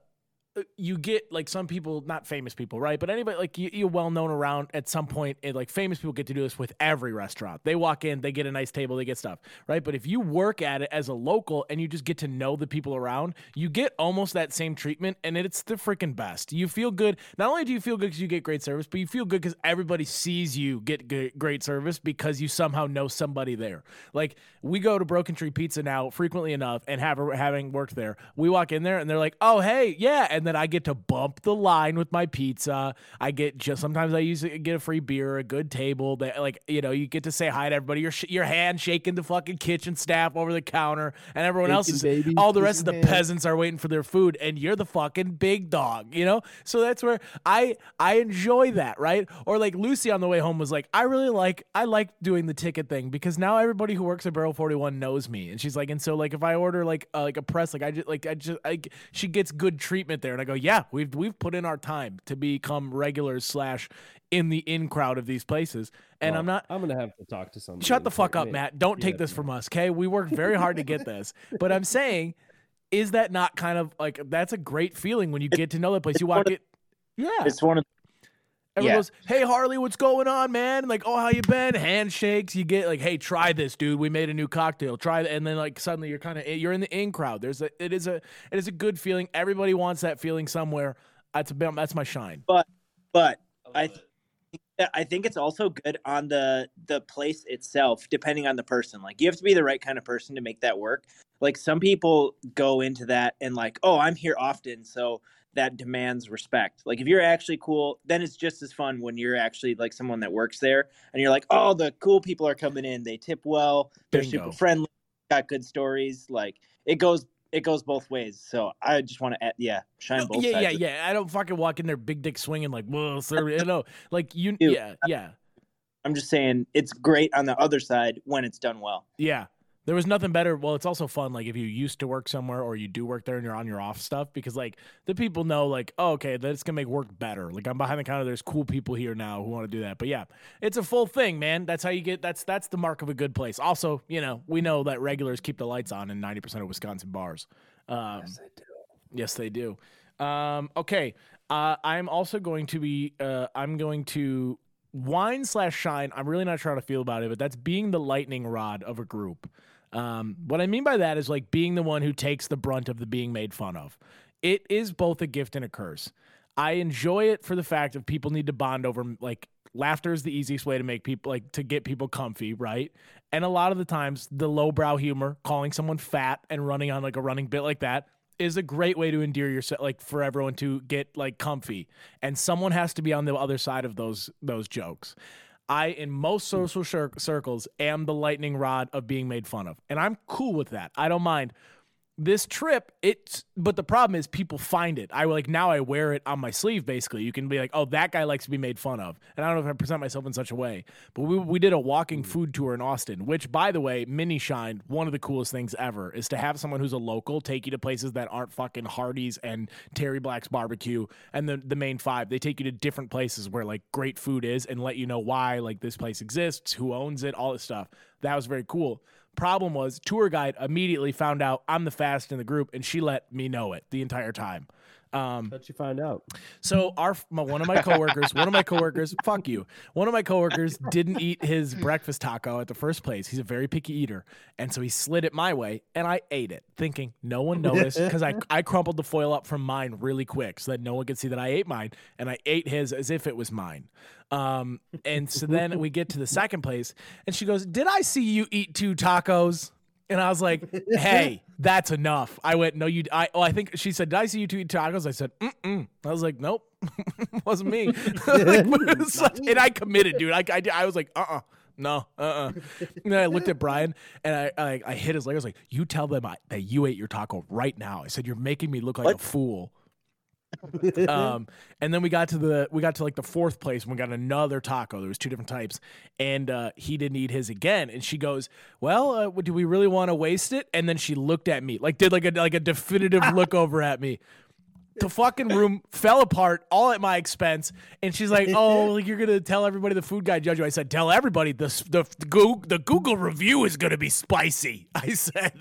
Uh, you get like some people, not famous people, right? But anybody like you, you're well known around at some point. And like famous people get to do this with every restaurant. They walk in, they get a nice table, they get stuff, right? But if you work at it as a local and you just get to know the people around, you get almost that same treatment, and it's the freaking best. You feel good. Not only do you feel good because you get great service, but you feel good because everybody sees you get great service because you somehow know somebody there. Like we go to Broken Tree Pizza now frequently enough, and have having worked there, we walk in there and they're like, "Oh hey, yeah," and then I get to bump the line with my pizza. I get just sometimes I use get a free beer, a good table. That like you know you get to say hi to everybody. Your sh- your hand shaking the fucking kitchen staff over the counter, and everyone else is babies, all the rest of the peasants are waiting for their food, and you're the fucking big dog. You know, so that's where I I enjoy that, right? Or like Lucy on the way home was like, I really like I like doing the ticket thing because now everybody who works at Barrel Forty One knows me, and she's like, and so like if I order like uh, like a press, like I just like I just I she gets good treatment there, and I go, yeah, we've we've put in our time to become regulars slash in the in crowd of these places, and Well, I'm not. I'm gonna have to talk to somebody. Shut the fuck up, "Hey, Matt. Don't take yeah, this from us, okay? We worked very hard to get this. But I'm saying, is that not kind of like that's a great feeling when you get to know that place? You walk it. Yeah. It's one of Everyone yeah. goes, "Hey Harley, what's going on, man?" Like, "Oh, how you been?" Handshakes. You get like, "Hey, try this, dude. We made a new cocktail. Try it." And then like suddenly you're kind of you're in the in crowd. There's a it is a it is a good feeling. Everybody wants that feeling somewhere. That's a that's my shine. But but I th- I think it's also good on the the place itself, depending on the person. Like you have to be the right kind of person to make that work. Like some people go into that and like, oh, I'm here often, so that demands respect. Like if you're actually cool, then it's just as fun when you're actually like someone that works there and you're like, oh, the cool people are coming in. They tip well. They're Bingo. super friendly. Got good stories. Like it goes it goes both ways. So I just want to add, yeah, shine both yeah, yeah, yeah. I don't fucking walk in there big dick swinging like, whoa, sir. You know, like you, Dude. yeah, yeah. I'm just saying it's great on the other side when it's done well. Yeah. There was nothing better. Well, it's also fun, like if you used to work somewhere or you do work there and you're on your off stuff, because like the people know, like, oh, okay, that's gonna make work better. Like I'm behind the counter. There's cool people here now who want to do that. But yeah, it's a full thing, man. That's how you get. That's that's the mark of a good place. Also, you know, we know that regulars keep the lights on in 90% of Wisconsin bars. Um, yes, they do. Yes, they do. Um, okay, uh, I'm also going to be. Uh, I'm going to wine slash shine. I'm really not sure how to feel about it, but that's being the lightning rod of a group. Um, what I mean by that is like being the one who takes the brunt of the being made fun of. It is both a gift and a curse. I enjoy it for the fact of people need to bond over like laughter is the easiest way to make people like to get people comfy, right? And a lot of the times the lowbrow humor, calling someone fat and running on like a running bit like that is a great way to endear yourself like for everyone to get like comfy. And someone has to be on the other side of those those jokes. I, in most social cir- circles, am the lightning rod of being made fun of. And I'm cool with that. I don't mind. This trip, it's, but the problem is people find it. I like now I wear it on my sleeve basically. You can be like, oh, that guy likes to be made fun of. And I don't know if I present myself in such a way. But we, we did a walking mm. food tour in Austin, which, by the way, mini shine, one of the coolest things ever is to have someone who's a local take you to places that aren't fucking Hardee's and Terry Black's barbecue and the, the main five. They take you to different places where like great food is and let you know why like this place exists, who owns it, all this stuff. That was very cool. Problem was, tour guide immediately found out I'm the fastest in the group, and she let me know it the entire time. Um, How'd you find out? so our my, one of my coworkers, one of my coworkers, fuck you. One of my coworkers didn't eat his breakfast taco at the first place. He's a very picky eater, and so he slid it my way, and I ate it, thinking no one noticed because I I crumpled the foil up from mine really quick so that no one could see that I ate mine, and I ate his as if it was mine. Um, and so then we get to the second place, and she goes, "Did I see you eat two tacos?" And I was like, "Hey, that's enough." I went, "No, you." I, oh, I think she said, "Did I see you two eat tacos?" I said, "Mm." I was like, "Nope, wasn't me." Like, and I committed, dude. I, I, I was like, "Uh, uh no, uh, uh And then I looked at Brian and I, I, I hit his leg. I was like, "You tell them I, that you ate your taco right now." I said, "You're making me look like a fool." Um, and then we got to the we got to like the fourth place and we got another taco. There was two different types, and uh, he didn't eat his again. And she goes, "Well, uh, do we really want to waste it?" And then she looked at me, like did like a like a definitive look over at me. The fucking room fell apart all at my expense, and she's like, "Oh, like you're gonna tell everybody the food guy judge you." I said, "Tell everybody the the the Google, the Google review is gonna be spicy." I said,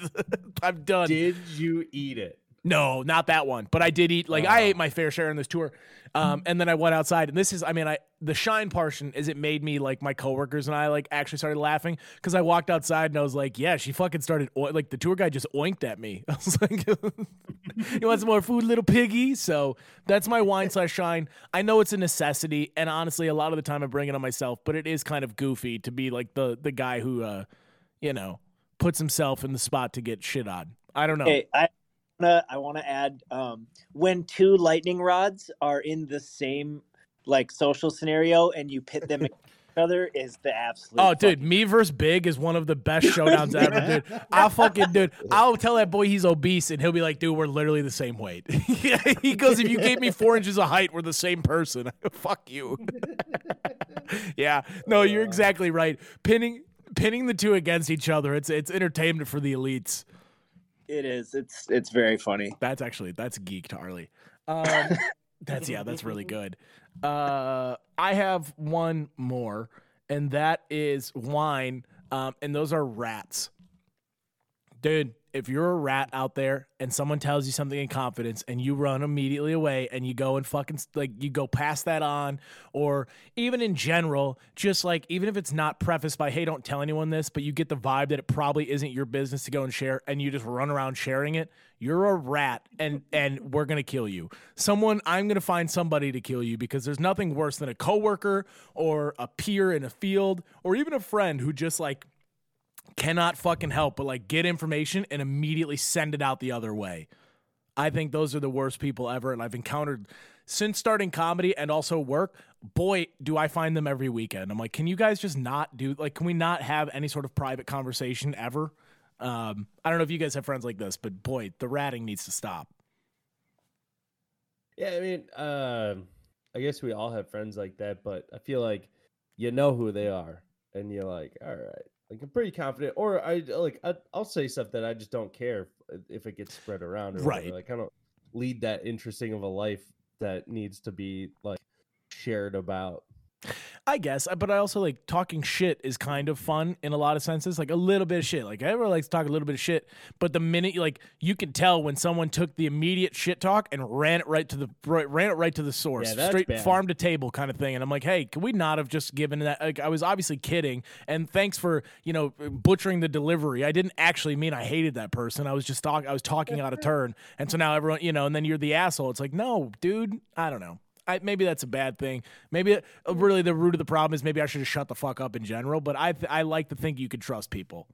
"I'm done." Did you eat it? No, not that one. But I did eat like I ate my fair share on this tour. Um, and then I went outside, and this is, I mean, I the shine portion is it made me like my coworkers and I like actually started laughing because I walked outside and I was like, yeah, she fucking started oi- like the tour guy just oinked at me. I was like, you want some more food, little piggy? So that's my wine slash shine. I know it's a necessity, and honestly, a lot of the time I bring it on myself, but it is kind of goofy to be like the the guy who, uh, you know, puts himself in the spot to get shit on. I don't know. Okay, I wanna I want to add um, when two lightning rods are in the same like social scenario and you pit them against each other is the absolute. Oh, dude, me versus Big is one of the best showdowns ever, dude. I'll fucking, dude, I'll tell that boy he's obese and he'll be like, dude, we're literally the same weight. he goes, if you gave me four inches of height, we're the same person. Fuck you. yeah, no, you're exactly right. Pinning, pinning the two against each other, it's it's entertainment for the elites. It is. It's it's very funny. That's actually that's geek to Arlie. Um, that's yeah, that's really good. Uh, I have one more, and that is wine. Um, and those are rats, dude. If you're a rat out there and someone tells you something in confidence and you run immediately away and you go and fucking like you go pass that on, or even in general, just like even if it's not prefaced by hey, don't tell anyone this, but you get the vibe that it probably isn't your business to go and share, and you just run around sharing it you're a rat and and we're gonna kill you someone i'm gonna find somebody to kill you because there's nothing worse than a coworker or a peer in a field or even a friend who just like cannot fucking help but like get information and immediately send it out the other way. I think those are the worst people ever and i've encountered since starting comedy and also work boy do i find them every weekend. I'm like can you guys just not do like can we not have any sort of private conversation ever? Um, I don't know if you guys have friends like this, but boy, the ratting needs to stop. Yeah, I mean, uh, I guess we all have friends like that, but I feel like you know who they are, and you're like, all right, like I'm pretty confident, or I like I, I'll say stuff that I just don't care if, if it gets spread around, or Right. Whatever. Like I don't lead that interesting of a life that needs to be like shared about. I guess, uh, but I also like talking shit is kind of fun in a lot of senses. Like a little bit of shit. Like everyone likes to talk a little bit of shit, but the minute you like, you can tell when someone took the immediate shit talk and ran it right to the right, ran it right to the source, Yeah, straight bad. farm to table kind of thing. And I'm like, hey, can we not have just given that? Like, I was obviously kidding, and thanks for you know butchering the delivery. I didn't actually mean I hated that person. I was just talking. I was talking out of turn, and so now everyone, you know, and then you're the asshole. It's like, no, dude, I don't know. I, maybe that's a bad thing. Maybe uh, really the root of the problem is maybe I should just shut the fuck up in general. But I th- I like to think you can trust people.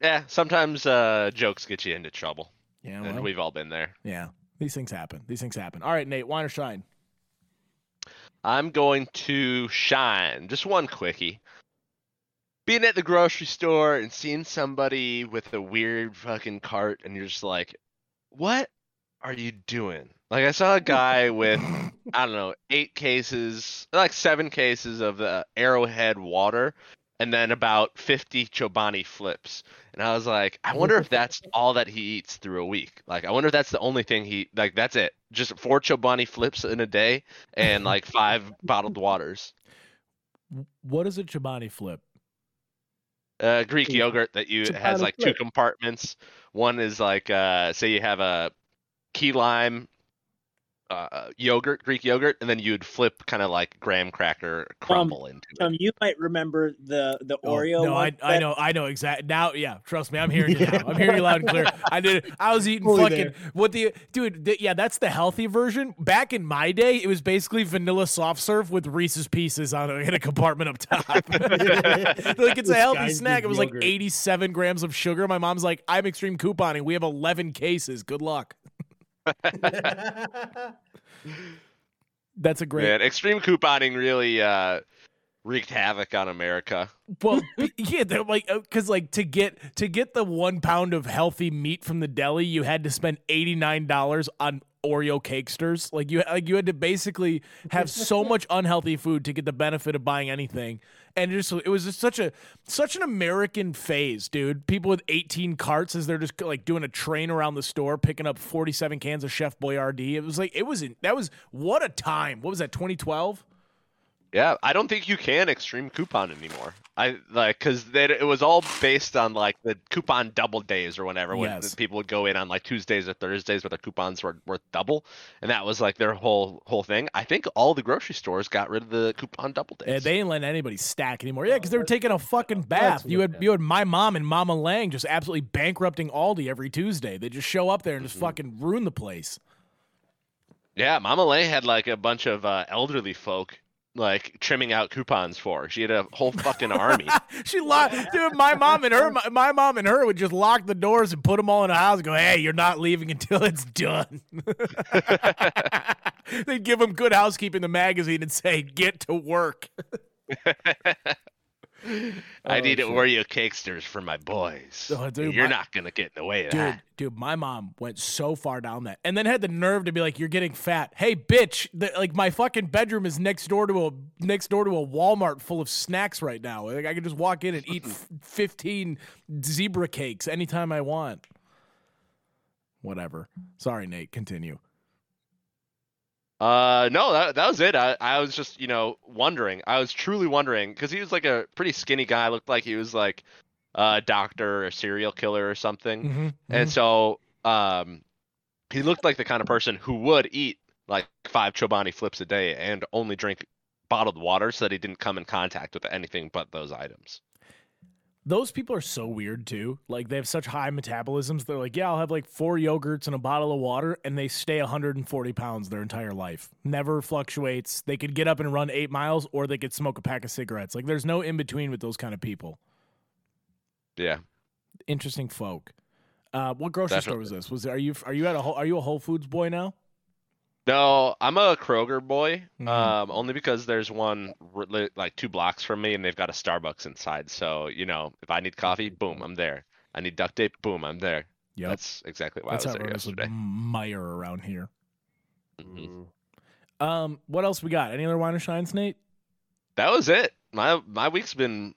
Yeah, sometimes uh, jokes get you into trouble, Yeah, and we've all been there. yeah. These things happen. These things happen. All right, Nate, wine or shine? I'm going to shine. Just one quickie. Being at the grocery store and seeing somebody with a weird fucking cart, and you're just like, what are you doing? Like, I saw a guy with, I don't know, eight cases, like seven cases of the Arrowhead water, and then about 50 Chobani flips. And I was like, I wonder if that's all that he eats through a week. Like, I wonder if that's the only thing he, like, that's it. Just four Chobani flips in a day and like five bottled waters. What is a Chobani flip? Uh, Greek yogurt that you Chobani has like two compartments. One is like, uh, say you have a key lime uh, yogurt, Greek yogurt, and then you'd flip kind of like graham cracker crumble into it. Um, you might remember the the Oh, Oreo. no, I, one I know, I know exactly now. Yeah, trust me, I'm hearing you now. I'm hearing you loud and clear. I did. I was eating Fully fucking there. what the dude. th- yeah, that's the healthy version. Back in my day, it was basically vanilla soft serve with Reese's Pieces on a, in a compartment up top. like it's a healthy snack. It was like 87 grams of sugar. My mom's like, I'm extreme couponing. We have 11 cases. Good luck. That's a great. Man, extreme couponing really uh, wreaked havoc on America. Well, yeah, they're like because like to get to get the one pound of healthy meat from the deli, you had to spend eighty nine dollars on Oreo cakesters. Like you like you had to basically have so much unhealthy food to get the benefit of buying anything. And it just it was just such a such an American phase, dude. People with eighteen carts as they're just like doing a train around the store, picking up forty seven cans of Chef Boyardee. It was like it was in, that was what a time. What was that? Twenty twelve. Yeah, I don't think you can extreme coupon anymore. I like because it was all based on like the coupon double days or whatever. When Yes. people would go in on like Tuesdays or Thursdays where their coupons were worth double, and that was like their whole whole thing. I think all the grocery stores got rid of the coupon double days. Yeah, they ain't letting anybody stack anymore. Yeah, because they were taking a fucking bath. You what had you had my mom and Mama Lang just absolutely bankrupting Aldi every Tuesday. They just show up there and just fucking ruin the place. Yeah, Mama Lang had like a bunch of uh, elderly folk like trimming out coupons for. She had a whole fucking army. She locked, dude. My mom and her, my, my mom and her would just lock the doors and put them all in a house. and Go, hey, you're not leaving until it's done. They'd give them good housekeeping the magazine and say, get to work. I Oh, need shit. Oreo cakesters for my boys. Oh, dude, You're my- not gonna get in the way of Dude, that. dude, my mom went so far down that, and then had the nerve to be like, "You're getting fat." Hey, bitch! The, like my fucking bedroom is next door to a next door to a Walmart full of snacks right now. Like I can just walk in and eat f- fifteen zebra cakes anytime I want. Whatever. Sorry, Nate. Continue. Uh, no, that that was it. I I was just you know wondering. I was truly wondering because he was like a pretty skinny guy. Looked like he was like a doctor or a serial killer or something. Mm-hmm. And so um, he looked like the kind of person who would eat like five Chobani flips a day and only drink bottled water so that he didn't come in contact with anything but those items. Those people are so weird too. Like they have such high metabolisms. They're like, yeah, I'll have like four yogurts and a bottle of water, and they stay 140 pounds their entire life. Never fluctuates. They could get up and run eight miles, or they could smoke a pack of cigarettes. Like there's no in between with those kind of people. Yeah. Interesting folk. Uh, what grocery store was this? Was are you are you at a Whole- are you a Whole Foods boy now? No, I'm a Kroger boy. Mhm. Um, only because there's one like two blocks from me, and they've got a Starbucks inside. So you know, if I need coffee, boom, I'm there. I need duct tape, boom, I'm there. Yep. That's exactly why That's I was there it is with yesterday. Meijer around here. Mhm. Um, what else we got? Any other wine or shines, Nate? That was it. My my week's been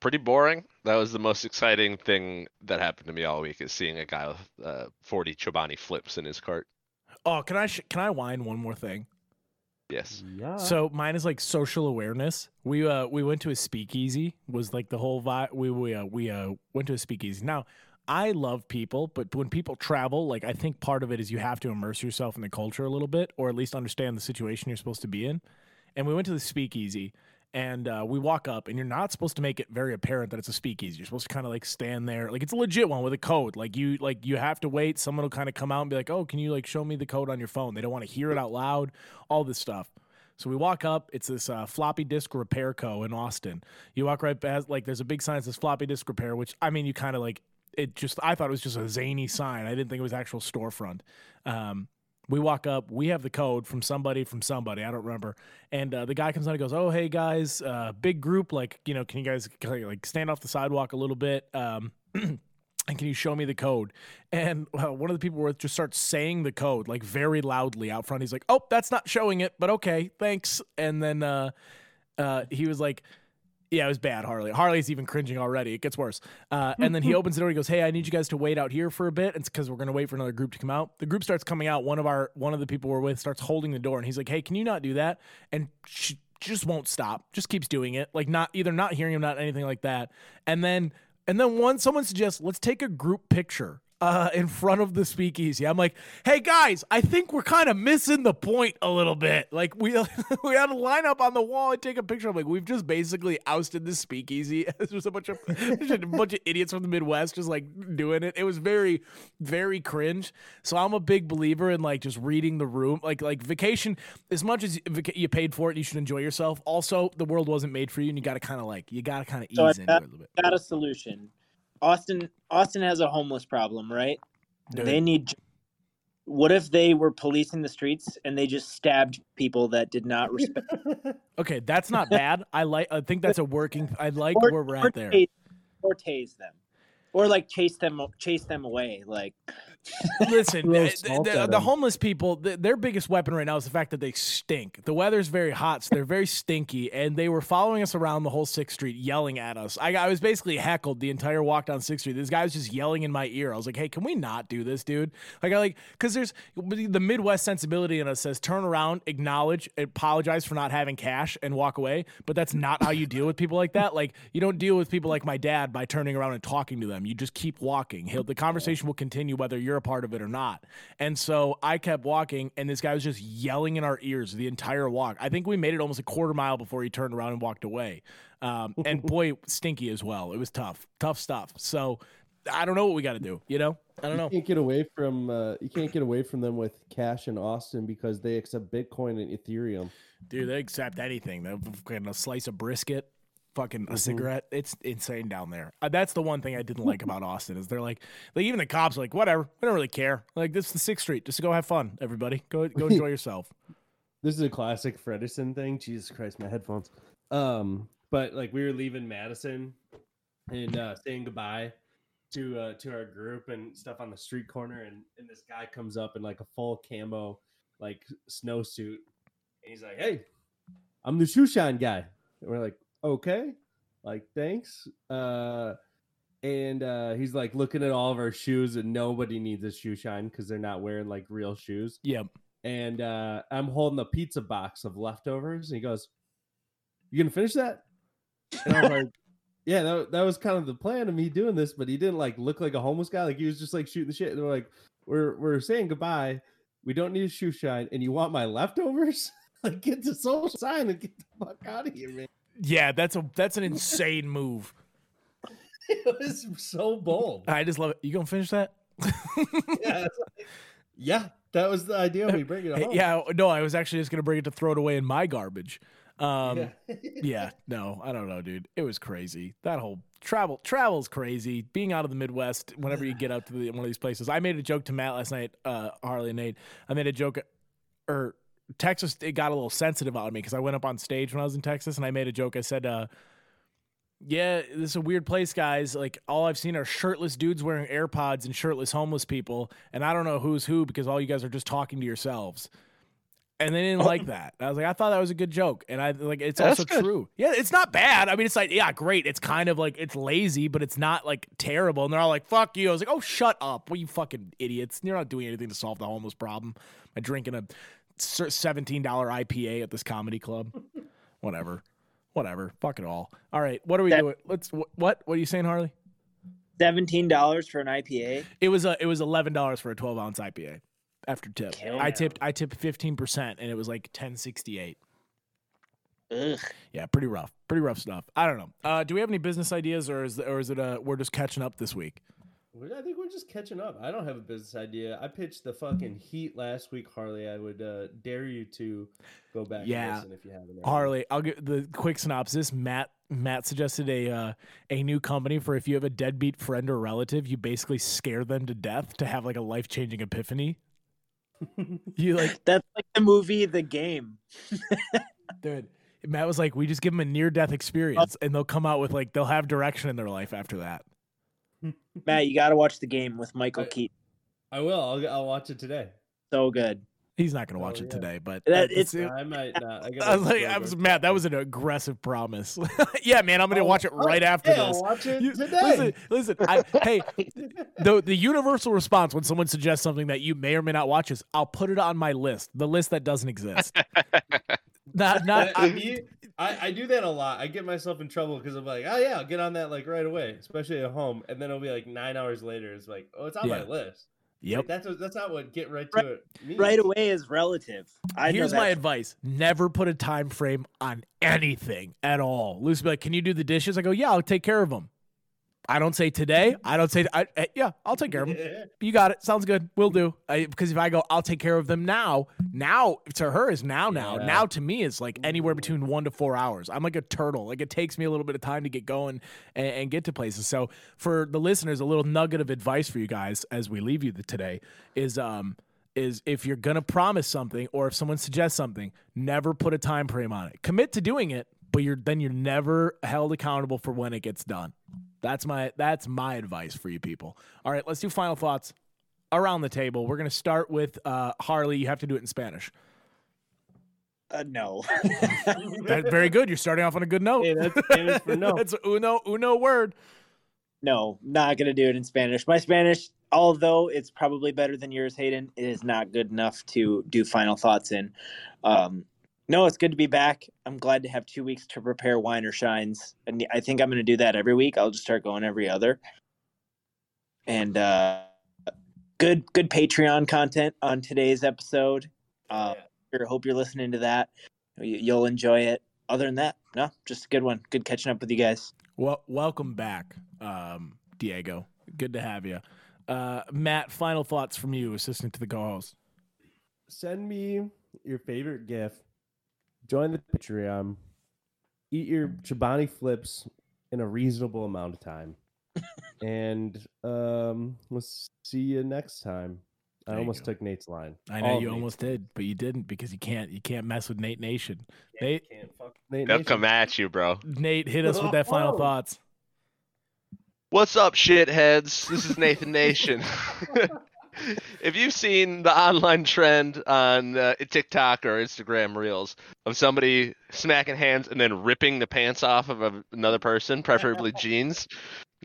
pretty boring. That was the most exciting thing that happened to me all week is seeing a guy with uh, 40 Chobani flips in his cart. Oh, can I sh- can I whine one more thing? Yes. Yeah. So mine is like social awareness. We uh we went to a speakeasy was like the whole vibe. We we uh, we uh went to a speakeasy. Now I love people, but when people travel, like I think part of it is you have to immerse yourself in the culture a little bit, or at least understand the situation you're supposed to be in. And we went to the speakeasy, and uh, we walk up, and you're not supposed to make it very apparent that it's a speakeasy. You're supposed to kind of like stand there, like it's a legit one with a code. Like you like you have to wait. Someone will kind of come out and be like, "Oh, can you like show me the code on your phone?" They don't want to hear it out loud. All this stuff. So we walk up. It's this uh, floppy disk repair co in Austin. You walk right past, like there's a big sign that says floppy disk repair, which I mean, you kind of like it. Just I thought it was just a zany sign. I didn't think it was actual storefront. Um, we walk up. We have the code from somebody from somebody. I don't remember. And uh, the guy comes on and goes, "Oh, hey guys, uh, big group. Like, you know, can you guys like stand off the sidewalk a little bit?" Um, and can you show me the code? And uh, one of the people were just starts saying the code like very loudly out front. He's like, "Oh, that's not showing it, but okay, thanks." And then uh, uh, he was like, "Yeah, it was bad, Harley. Harley's even cringing already. It gets worse." Uh, and then he opens the door. He goes, "Hey, I need you guys to wait out here for a bit." It's because we're gonna wait for another group to come out. The group starts coming out. One of our one of the people we're with starts holding the door, and he's like, "Hey, can you not do that?" And she just won't stop. Just keeps doing it. Like not either not hearing him, not anything like that. And then and then one someone suggests, let's take a group picture uh, in front of the speakeasy. I'm like, hey guys, I think we're kind of missing the point a little bit. Like we we had a line up on the wall and take a picture. I'm like, we've just basically ousted the speakeasy. There's a bunch of a bunch of idiots from the Midwest just like doing it. It was very very cringe. So I'm a big believer in like just reading the room. Like like vacation, as much as you paid for it, you should enjoy yourself. Also, the world wasn't made for you, and you got to kind of like you got to kind of ease So into it a little bit. Got a solution. Austin Austin has a homeless problem, right? Dude. They need. What if they were policing the streets and they just stabbed people that did not respect? Okay, that's not bad. I like. I think that's a working. I like or, where we're at there. tase- or tase them, or like chase them chase them away. Like Listen, eh, salt the, the 'em. homeless people, th their biggest weapon right now is the fact that they stink. The weather's very hot, so they're very stinky, and they were following us around the whole Sixth Street, yelling at us. I, I was basically heckled the entire walk down Sixth Street. This guy was just yelling in my ear. I was like, "Hey, can we not do this, dude?" Like, I like because there's the Midwest sensibility in us says turn around, acknowledge, apologize for not having cash, and walk away. But that's not how you deal with people like that. Like, you don't deal with people like my dad by turning around and talking to them. You just keep walking. He'll, the conversation will continue whether you're a part of it or not. And so I kept walking, and this guy was just yelling in our ears the entire walk. I think we made it almost a quarter mile before he turned around and walked away. Um, and boy, stinky as well. It was tough, tough stuff. So I don't know what we got to do. You know, I don't know. You can't get away from uh, you can't get away from them with cash in Austin because they accept Bitcoin and Ethereum. Dude, they accept anything. Fucking a slice of brisket, fucking Mm-hmm. a cigarette. It's insane down there. Uh, that's the one thing I didn't like about Austin is they're like, like even the cops are like, whatever, we don't really care. Like this is the Sixth Street, just go have fun, everybody. Go go enjoy yourself. This is a classic Fredison thing. Jesus Christ, my headphones. Um, but like we were leaving Madison and uh, saying goodbye to uh, to our group and stuff on the street corner, and and this guy comes up in like a full camo like snowsuit, and he's like, "Hey, I'm the shoe shine guy." And we're like, "Okay, like thanks." Uh, and uh, he's like looking at all of our shoes, and nobody needs a shoe shine because they're not wearing like real shoes Yep. and uh, I'm holding a pizza box of leftovers. And he goes, "You gonna finish that?" And I was like, "Yeah, that, that was kind of the plan of me doing this." But he didn't like look like a homeless guy. Like he was just like shooting the shit. And we're like, "We're we're saying goodbye. We don't need a shoe shine, and you want my leftovers? like get the social sign and get the fuck out of here, man." Yeah, that's a that's an insane move. It was so bold. I just love it. You gonna finish that? yeah, yeah, that was the idea. We bring it home. yeah, no, I was actually just gonna bring it to throw it away in my garbage. Um, Yeah. yeah, no, I don't know, dude. It was crazy. That whole travel travel's crazy. Being out of the Midwest, whenever you get out to the, one of these places. I made a joke to Matt last night, uh, Harley and Nate. I made a joke, or Texas. It got a little sensitive on me because I went up on stage when I was in Texas, and I made a joke. I said, uh, "Yeah, this is a weird place, guys. Like all I've seen are shirtless dudes wearing AirPods and shirtless homeless people, and I don't know who's who because all you guys are just talking to yourselves." And they didn't oh. like that. I was like, I thought that was a good joke, and I like it's That's also good. true. Yeah, it's not bad. I mean, it's like yeah, great. It's kind of like it's lazy, but it's not like terrible. And they're all like, "Fuck you." I was like, "Oh, shut up! What you fucking idiots! You're not doing anything to solve the homeless problem by drinking a $17 IPA at this comedy club. Whatever. Whatever. Fuck it all. All right. What are we That- doing? Let's wh- what? What are you saying, Harley? Seventeen dollars for an IPA. It was a it was $11 for a 12 ounce IPA after tip. Damn. I tipped I tipped 15% and it was like 1068. Ugh. Yeah, pretty rough. Pretty rough stuff. I don't know. Uh, do we have any business ideas or is or is it uh we're just catching up this week? I think we're just catching up. I don't have a business idea. I pitched the fucking Heat last week, Harley. I would uh, dare you to go back Yeah. and listen if you haven't. Harley, I'll give the quick synopsis. Matt Matt suggested a uh, a new company for if you have a deadbeat friend or relative, you basically scare them to death to have like a life changing epiphany. You like, That's like the movie The Game. dude. Matt was like, we just give them a near death experience, and they'll come out with like they'll have direction in their life after that. Matt, you got to watch The Game with Michael I- Keaton. I will. I'll, I'll watch it today. So good. He's not gonna Oh, watch it yeah. today, but That- uh, it's- I might not. I, I was like, I was mad. That was an aggressive promise. yeah, man, I'm gonna Oh, watch it oh, right after yeah, I'll this. watch it You- today. Listen, listen. I, hey, the the universal response when someone suggests something that you may or may not watch is, "I'll put it on my list, the list that doesn't exist." not, not. I, I, I, I do that a lot. I get myself in trouble because I'm like, oh yeah, I'll get on that like right away, especially at home, and then it'll be like nine hours later. It's like, oh, it's on my list. Yep. Like, that's what, that's not what get right to Right- it. Means. Right away is relative. I know Here's my advice: never put a time frame on anything at all. Lucy be like, "Can you do the dishes?" I go, "Yeah, I'll take care of them." I don't say today. I don't say, I, eh, "Yeah, I'll take care of them." You got it. Sounds good. We'll do. I, because if I go, I'll take care of them now. Now to her is now. Now. Yeah. Now to me is like anywhere between one to four hours. I'm like a turtle. Like it takes me a little bit of time to get going and, and get to places. So for the listeners, a little nugget of advice for you guys as we leave you the, today is um is if you're gonna promise something or if someone suggests something, never put a time frame on it. Commit to doing it, but you're then you're never held accountable for when it gets done. That's my that's my advice for you people. All right, let's do final thoughts around the table. We're gonna start with uh, Harley. You have to do it in Spanish. Uh, no. That, very good. You're starting off on a good note. Hey, that's no. That's uno uno word. no, not gonna do it in Spanish. My Spanish, although it's probably better than yours, Hayden, it is not good enough to do final thoughts in. Um, no, it's good to be back. I'm glad to have two weeks to prepare wine or shines, and I think I'm gonna do that every week. I'll just start going every other. And uh, good, good Patreon content on today's episode. Uh, I hope you're listening to that. You- You'll enjoy it. Other than that, no, just a good one. Good catching up with you guys. Well, welcome back, um, Diego. Good to have you. Uh, Matt, final thoughts from you, assistant to the co-host. Send me your favorite gift. Join the Patreon. Eat your Chobani flips in a reasonable amount of time. and um, we'll see you next time. I There you almost go. took Nate's line. I know All of you Nate's almost did, but you didn't because you can't. You can't mess with Nate Nation. Can't- Nate, can't fuck Nate They'll Nation. come at you, bro. Nate, hit us with that final Oh. thoughts. What's up, shitheads? This is Nathan Nation. if you've seen the online trend on uh, TikTok or Instagram Reels of somebody smacking hands and then ripping the pants off of a, another person, preferably jeans,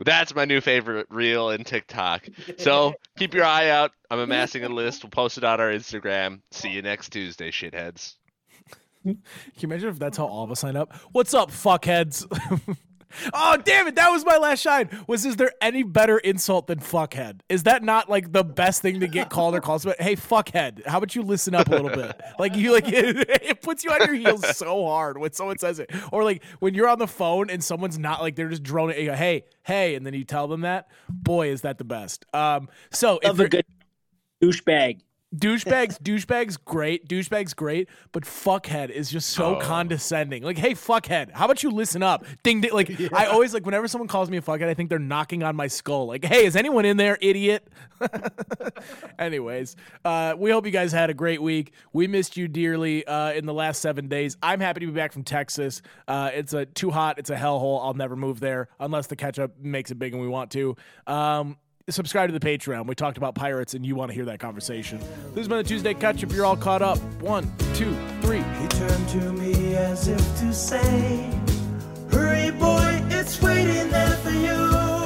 that's my new favorite reel in TikTok. So keep your eye out. I'm amassing a list. We'll post it on our Instagram. See you next Tuesday, shitheads. Can you imagine if that's how all of us sign up? What's up, fuckheads? Oh, damn it. That was my last shine. Was is there any better insult than fuckhead? Is that not like the best thing to get called or called? But hey, fuckhead. How about you listen up a little bit? Like you like it, puts you on your heels so hard when someone says it. Or like when you're on the phone and someone's not like they're just droning you go, hey, hey, and then you tell them that. Boy, is that the best. Um so Love a good douchebag. Douchebags, douchebags, great, douchebags, great, but fuckhead is just so Oh. condescending. Like, hey, fuckhead, how about you listen up? Ding, ding. Like, I always like whenever someone calls me a fuckhead, I think they're knocking on my skull. Like, hey, is anyone in there, idiot? Anyways, uh, we hope you guys had a great week. We missed you dearly uh, in the last seven days. I'm happy to be back from Texas. Uh, it's a too hot. It's a hellhole. I'll never move there unless the ketchup makes it big and we want to. Um, subscribe to the Patreon. We talked about pirates, and you want to hear that conversation. This has been a Tuesday Catch Up. You're all caught up. One, two, three. He turned to me as if to say, Hurry, boy, it's waiting there for you.